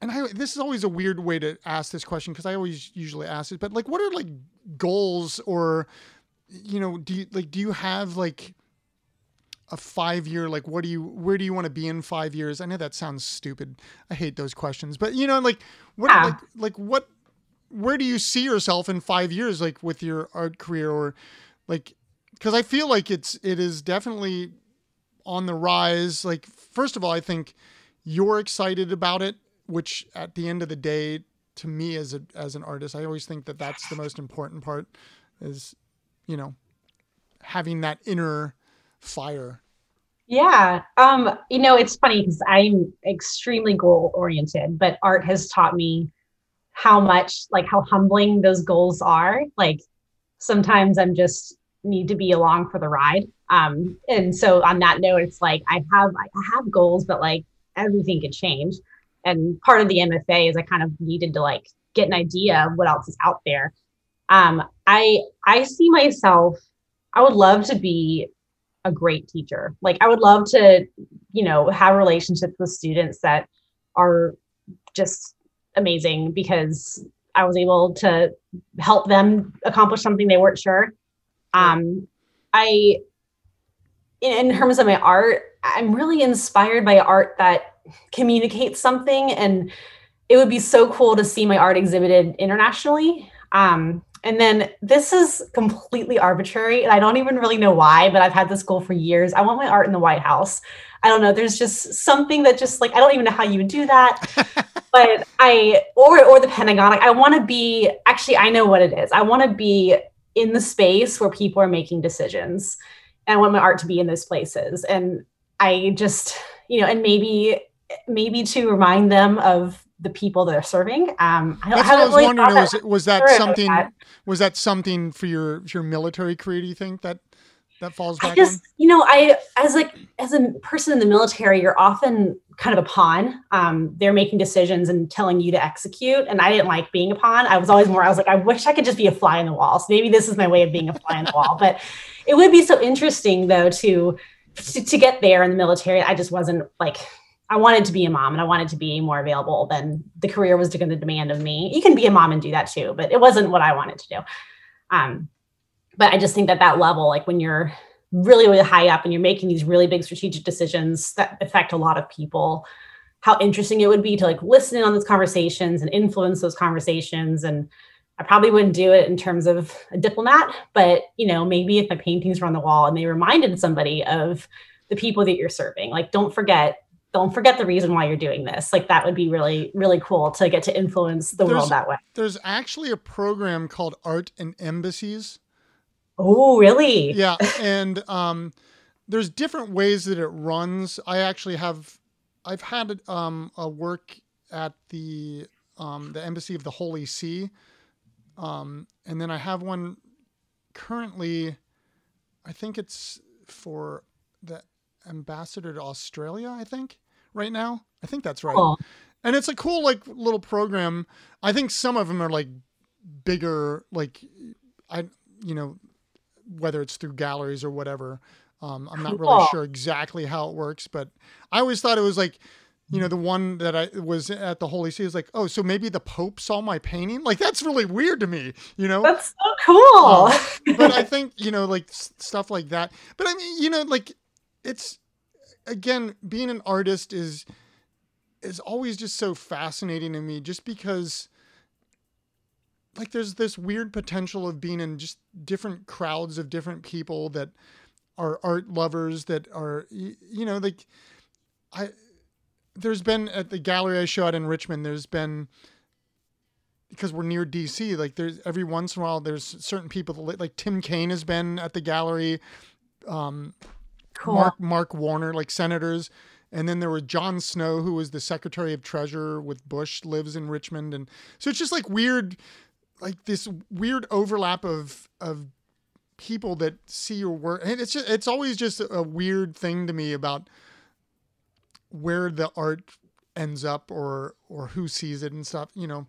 and I this is always a weird way to ask this question because I always usually ask it, but like, what are like goals or you know, do you like do you have like a five year like what do you where do you want to be in five years? I know that sounds stupid. I hate those questions, but you know, like what Yeah. like like what where do you see yourself in five years like with your art career or like because I feel like it's it is definitely on the rise. Like first of all, I think you're excited about it, which at the end of the day, to me as a as an artist, I always think that that's the most important part is you know having that inner fire. Yeah. Um, you know, it's funny because I'm extremely goal oriented, but art has taught me how much, like how humbling those goals are. Like sometimes I'm just need to be along for the ride. Um, and so on that note, it's like I have I have goals, but like everything could change. And part of the MFA is I kind of needed to like get an idea of what else is out there. Um, I I see myself, I would love to be a great teacher. Like I would love to, you know, have relationships with students that are just amazing because I was able to help them accomplish something they weren't sure. Um, I, in, in terms of my art, I'm really inspired by art that communicates something, and it would be so cool to see my art exhibited internationally. Um, and then this is completely arbitrary, and I don't even really know why, but I've had this goal for years. I want my art in the White House. I don't know. There's just something that just like I don't even know how you would do that, (laughs) but I or or the Pentagon. Like, I want to be. Actually, I know what it is. I want to be in the space where people are making decisions, and I want my art to be in those places. And I just, you know, and maybe maybe to remind them of the people they're serving. Um, I, That's I what I was really wondering. thought Was that was that something? that. Was that something for your your military career? Do you think that that falls I just, on? you know, I as like as a person in the military, you're often kind of a pawn. Um, they're making decisions and telling you to execute. And I didn't like being a pawn. I was always more, I was like, I wish I could just be a fly in the wall. So maybe this is my way of being a fly in the wall. But it would be so interesting though to to, to get there in the military. I just wasn't like I wanted to be a mom and I wanted to be more available than the career was going to demand of me. You can be a mom and do that too, but it wasn't what I wanted to do. Um, but I just think that that level, like when you're really, really high up and you're making these really big strategic decisions that affect a lot of people, how interesting it would be to like listen in on those conversations and influence those conversations. And I probably wouldn't do it in terms of a diplomat, but you know, maybe if my paintings were on the wall and they reminded somebody of the people that you're serving, like don't forget don't forget the reason why you're doing this. Like that would be really, really cool to get to influence the There's- world that way. There's actually a program called Art in Embassies. Oh, really? Yeah, and um, there's different ways that it runs. I actually have, I've had um, a work at the um, the Embassy of the Holy See, um, and then I have one currently. I think it's for the ambassador to Australia. I think right now. I think that's right Cool. and it's a cool like little program i think some of them are like bigger like i you know whether it's through galleries or whatever um, i'm not really sure exactly how it works but i always thought it was like you know the one that i was at the holy see is like oh so maybe the pope saw my painting like that's really weird to me you know That's so cool. Um, but I (laughs) think you know, like s- stuff like that. But I mean, you know, like it's again, being an artist is is always just so fascinating to me, just because like there's this weird potential of being in just different crowds of different people that are art lovers that are you know like I there's been at the gallery I showed in Richmond there's been because we're near DC, like there's every once in a while there's certain people that like Tim Kaine has been at the gallery, um, cool. Mark Mark Warner, like senators, and then there was John Snow, who was the Secretary of Treasury with Bush, lives in Richmond, and so it's just like weird, like this weird overlap of of people that see your work, and it's just it's always just a weird thing to me about where the art ends up or or who sees it and stuff, you know.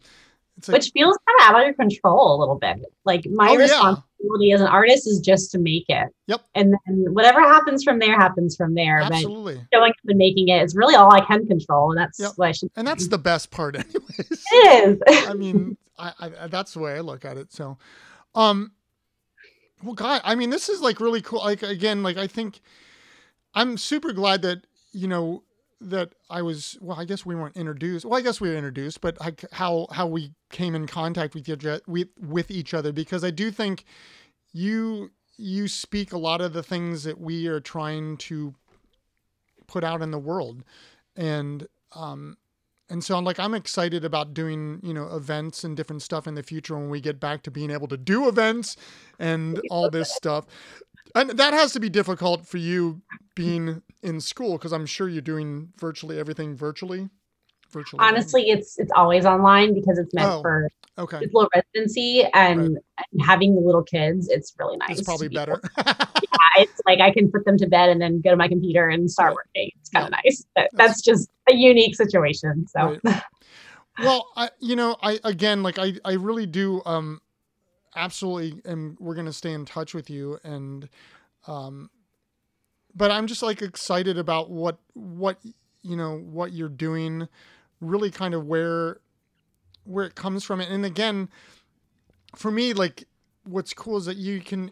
It's like, Which feels kind of out of your control a little bit. Like my Oh, yeah. Responsibility as an artist is just to make it. Yep. And then whatever happens from there happens from there. Absolutely. But showing up and making it is really all I can control, and that's Yep. what I should. And that's the best part, (laughs) anyways. it is. I mean, I, I that's the way I look at it. So, um, well, God, I mean, this is like really cool. Like again, like I think I'm super glad that you know that I was. Well, I guess we weren't introduced. Well, I guess we were introduced, but like how how we came in contact with each with with each other because I do think you you speak a lot of the things that we are trying to put out in the world, and um, and so I'm like I'm excited about doing you know events and different stuff in the future when we get back to being able to do events and (laughs) all this stuff. And that has to be difficult for you being in school because I'm sure you're doing virtually everything virtually. Virtually. Honestly, it's it's always online because it's meant Oh, for okay, it's low residency and, and having the little kids, it's really nice. it's probably be better. (laughs) yeah, it's like I can put them to bed and then go to my computer and start Right. working. It's kind of nice. But that's just a unique situation. So Right. well, I you know I again like I I really do um absolutely and we're gonna stay in touch with you and um but I'm just like excited about what what you know what you're doing really kind of where where it comes from and again for me like what's cool is that you can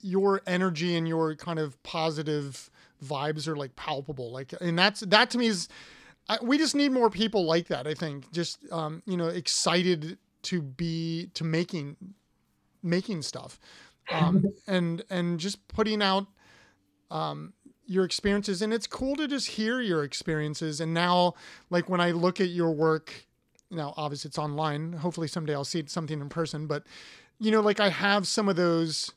your energy and your kind of positive vibes are like palpable like and that's that to me is I, we just need more people like that i think just um you know excited to be to making making stuff um (laughs) and and just putting out um your experiences. And it's cool to just hear your experiences. And now like when i look at your work now obviously it's online. Hopefully someday i'll see something in person. But you know like i have some of those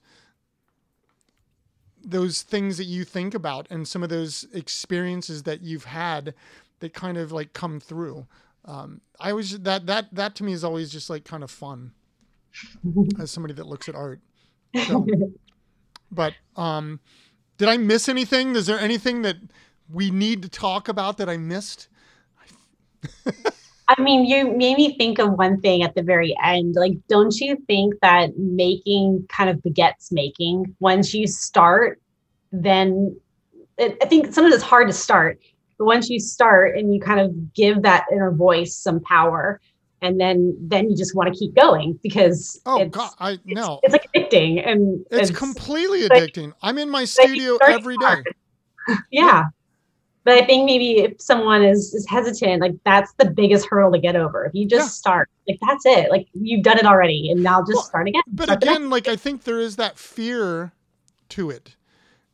those things that you think about and some of those experiences that you've had that kind of like come through. Um, i was that that that to me is always just like kind of fun as somebody that looks at art so, but um did i miss anything is there anything that we need to talk about that i missed I mean, you made me think of one thing at the very end. Like, don't you think that making kind of begets making? Once you start, then it, I think sometimes it's hard to start, but once you start and you kind of give that inner voice some power, and then then you just want to keep going because oh it's, god i it's, no it's like addicting and it's, completely like- addicting i'm in my studio every day hard. (laughs) yeah. But I think maybe if someone is is hesitant, like that's the biggest hurdle to get over. If you just Yeah. start, like that's it. Like you've done it already, and now just Well, start again. but Start again like i think there is that fear to it.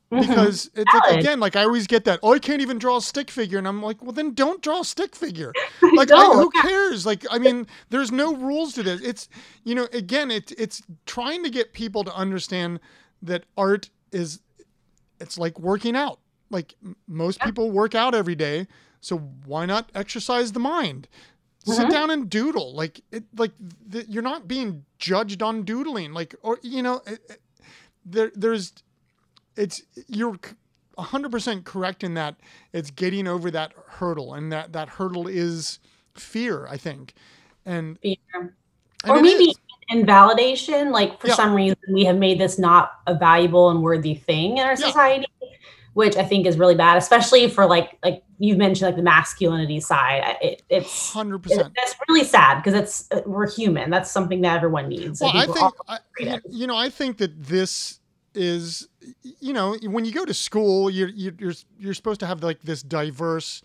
Because it's like again like i always get that oh i can't even draw a stick figure and i'm like well then don't draw a stick figure. (laughs) Like I, who cares? Like i mean there's no rules to this. It's you know again it, it's trying to get people to understand that art is it's like working out. Like most Yeah. people work out every day so why not exercise the mind? Sit Mhm. down and doodle. Like it like you're not being judged on doodling. Like or you know it, it- there there's it's you're c- 100% correct in that it's getting over that hurdle and that that hurdle is fear i think and, Fear. and or maybe is. invalidation. Like for Yeah. some reason, we have made this not a valuable and worthy thing in our Yeah. society, which I think is really bad, especially for like like you've mentioned, like the masculinity side. I- It, it's 100% it, that's really sad because it's uh, we're human. That's something that everyone needs. well i we're think I, you know i think that this is you know when you go to school you're you're you're, you're supposed to have like this diverse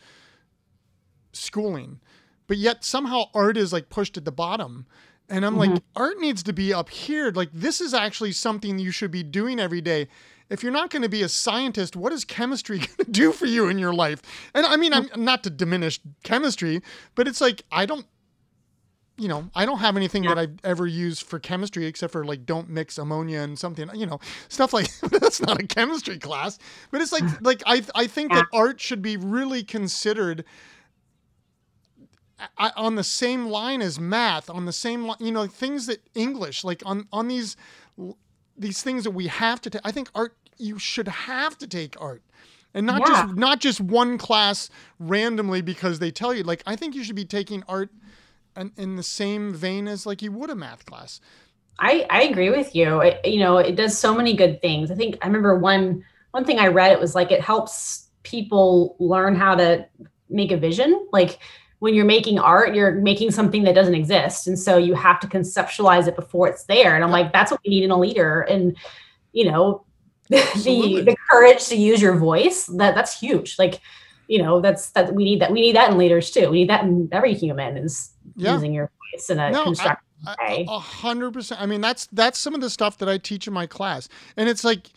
schooling but yet somehow art is like pushed at the bottom. And i'm like mm-hmm. art needs to be up here. Like this is actually something you should be doing every day. If you're not going to be a scientist what is chemistry (laughs) going to do for you in your life? And i mean i'm mm. not to diminish chemistry but it's like i don't you know, I don't have anything that I've ever used for chemistry except for like don't mix ammonia and something, you know, stuff like (laughs) that's not a chemistry class. But it's like (laughs) like I I think that art should be really considered I, on the same line as math, on the same line, you know, things that English, like on on these these things that we have to take. I think art you should have to take art. And not Yeah. just not just one class randomly because they tell you. Like I think you should be taking art and in the same vein as like you would a math class I, I agree with you. It, you know, it does so many good things. I think I remember one one thing I read. It was like it helps people learn how to make a vision. Like when you're making art, you're making something that doesn't exist, and so you have to conceptualize it before it's there. And I'm like, that's what we need in a leader. And you know, (laughs) the the courage to use your voice that that's huge. Like you know, that's that we need that we need that in leaders too. We need that in every human is yeah. using your voice in a no, constructive way. A hundred percent. I mean, that's that's some of the stuff that I teach in my class, and it's like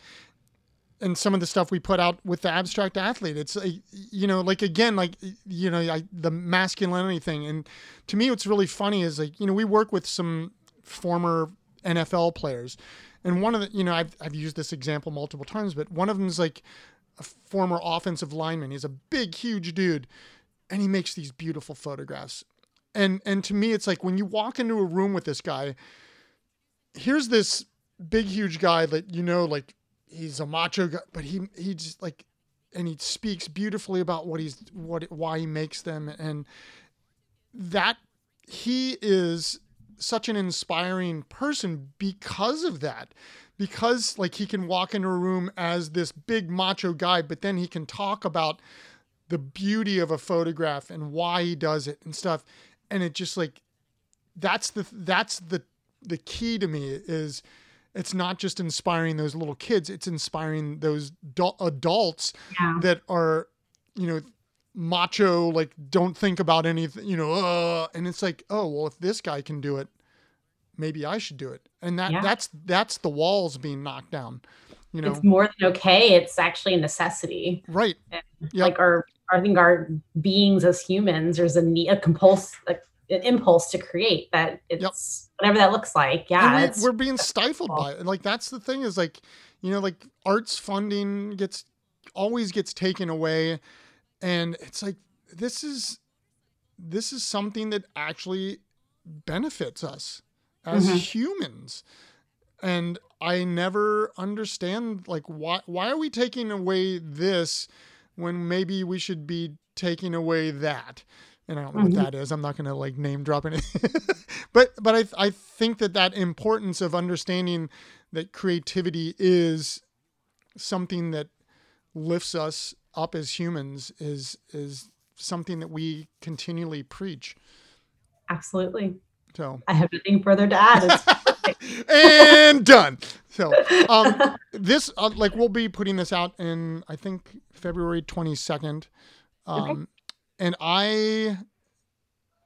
and some of the stuff we put out with the abstract athlete it's uh, you know like again like you know I, the masculinity thing and to me what's really funny is like you know we work with some former nfl players and one of the you know i've, I've used this example multiple times but one of them is like a former offensive lineman he's a big huge dude and he makes these beautiful photographs and and to me it's like when you walk into a room with this guy here's this big huge guy that you know like he's a macho guy, but he he just like and he speaks beautifully about what he's what why he makes them and that he is such an inspiring person because of that because like he can walk into a room as this big macho guy but then he can talk about the beauty of a photograph and why he does it and stuff and it just like that's the that's the the key to me is it's not just inspiring those little kids it's inspiring those adults yeah. that are you know macho like don't think about anything you know uh, and it's like oh well if this guy can do it maybe i should do it and that yeah. that's that's the walls being knocked down you know it's more than okay it's actually a necessity right yep. like our i think our beings as humans there's a need a compulse like an impulse to create that it's yep. whatever that looks like. Yeah. We, are being stifled by it. Like that's the thing is like, you know, like arts funding gets always gets taken away. And it's like this is this is something that actually benefits us as mm-hmm. humans. And I never understand like why why are we taking away this when maybe we should be taking away that? and I don't know mm-hmm. what that is. I'm not going to like name drop anything, (laughs) but but I I think that that importance of understanding that creativity is something that lifts us up as humans is is something that we continually preach. Absolutely. So I have nothing further to add. (laughs) and done. So um, (laughs) this uh, like we'll be putting this out in I think February 22nd. Um, okay and I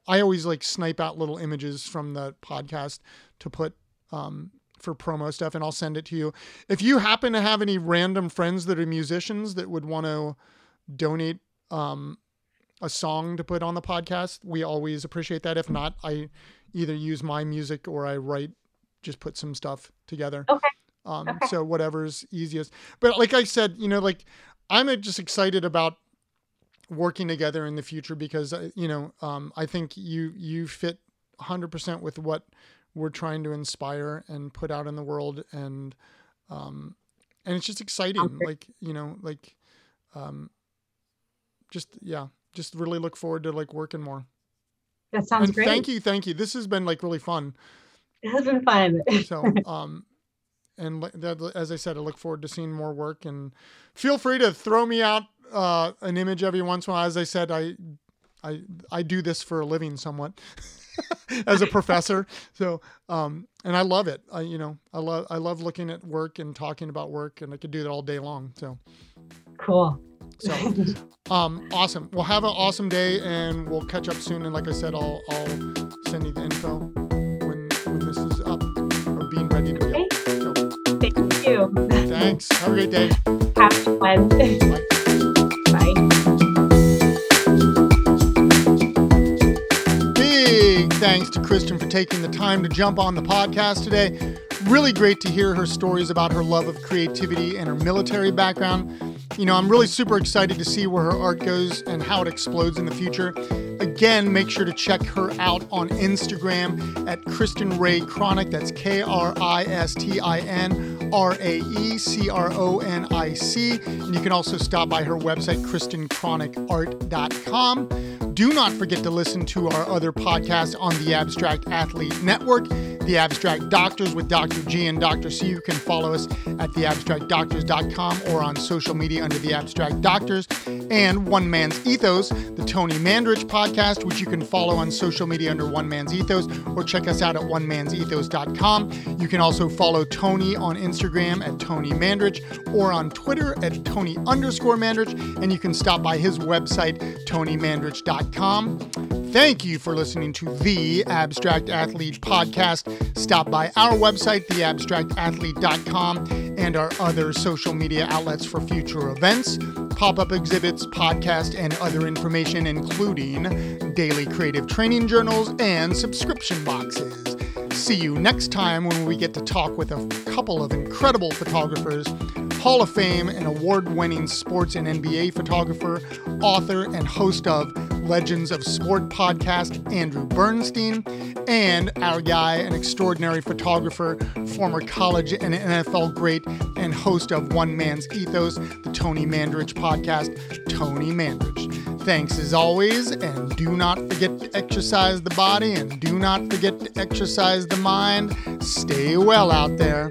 I always like snipe out little images from the podcast to put um, for promo stuff, and I'll send it to you. If you happen to have any random friends that are musicians that would want to donate um, a song to put on the podcast, we always appreciate that. If not, I either use my music or I write, just put some stuff together. Okay. Um, okay. So whatever's easiest. But like I said, you know, like I'm just excited about working together in the future because uh, you know um, I think you you fit 100% with what we're trying to inspire and put out in the world and um, and it's just exciting like you know like um, just yeah just really look forward to like working more that sounds and great thank you thank you this has been like really fun it has been fun (laughs) so um and as I said, I look forward to seeing more work. And feel free to throw me out uh, an image every once in a while. As I said, I I I do this for a living somewhat (laughs) as a professor. So um, and I love it. I you know I love I love looking at work and talking about work, and I could do that all day long. So cool. So um, awesome. Well, have an awesome day, and we'll catch up soon. And like I said, I'll I'll send you the info when when this is up or being ready to be up. So, Thank you. Thanks. Have a great day. Have fun. (laughs) Bye. thanks to Kristin for taking the time to jump on the podcast today. Really great to hear her stories about her love of creativity and her military background. You know, I'm really super excited to see where her art goes and how it explodes in the future. Again, make sure to check her out on Instagram at Kristin Rae Cronic. That's K R I S T I N R A E C R O N I C. And you can also stop by her website, KristinCronicArt.com. Do not forget to listen to our other podcast on the Abstract Athlete Network. The Abstract Doctors with Dr. G and Dr. C. You can follow us at theabstractdoctors.com or on social media under The Abstract Doctors. And One Man's Ethos, the Tony Mandarich podcast, which you can follow on social media under One Man's Ethos or check us out at onemansethos.com. You can also follow Tony on Instagram at Tony Mandarich or on Twitter at Tony underscore Mandarich. And you can stop by his website, tonymandarich.com. Thank you for listening to the Abstract Athlete podcast. Stop by our website, theabstractathlete.com, and our other social media outlets for future events, pop up exhibits, podcast, and other information, including daily creative training journals and subscription boxes. See you next time when we get to talk with a couple of incredible photographers Hall of Fame and award winning sports and NBA photographer, author, and host of Legends of Sport podcast, Andrew Bernstein, and our guy, an extraordinary photographer, former college and NFL great, and host of One Man's Ethos, the Tony Mandarich podcast, Tony Mandarich. Thanks as always, and do not forget to exercise the body and do not forget to exercise the mind. Stay well out there.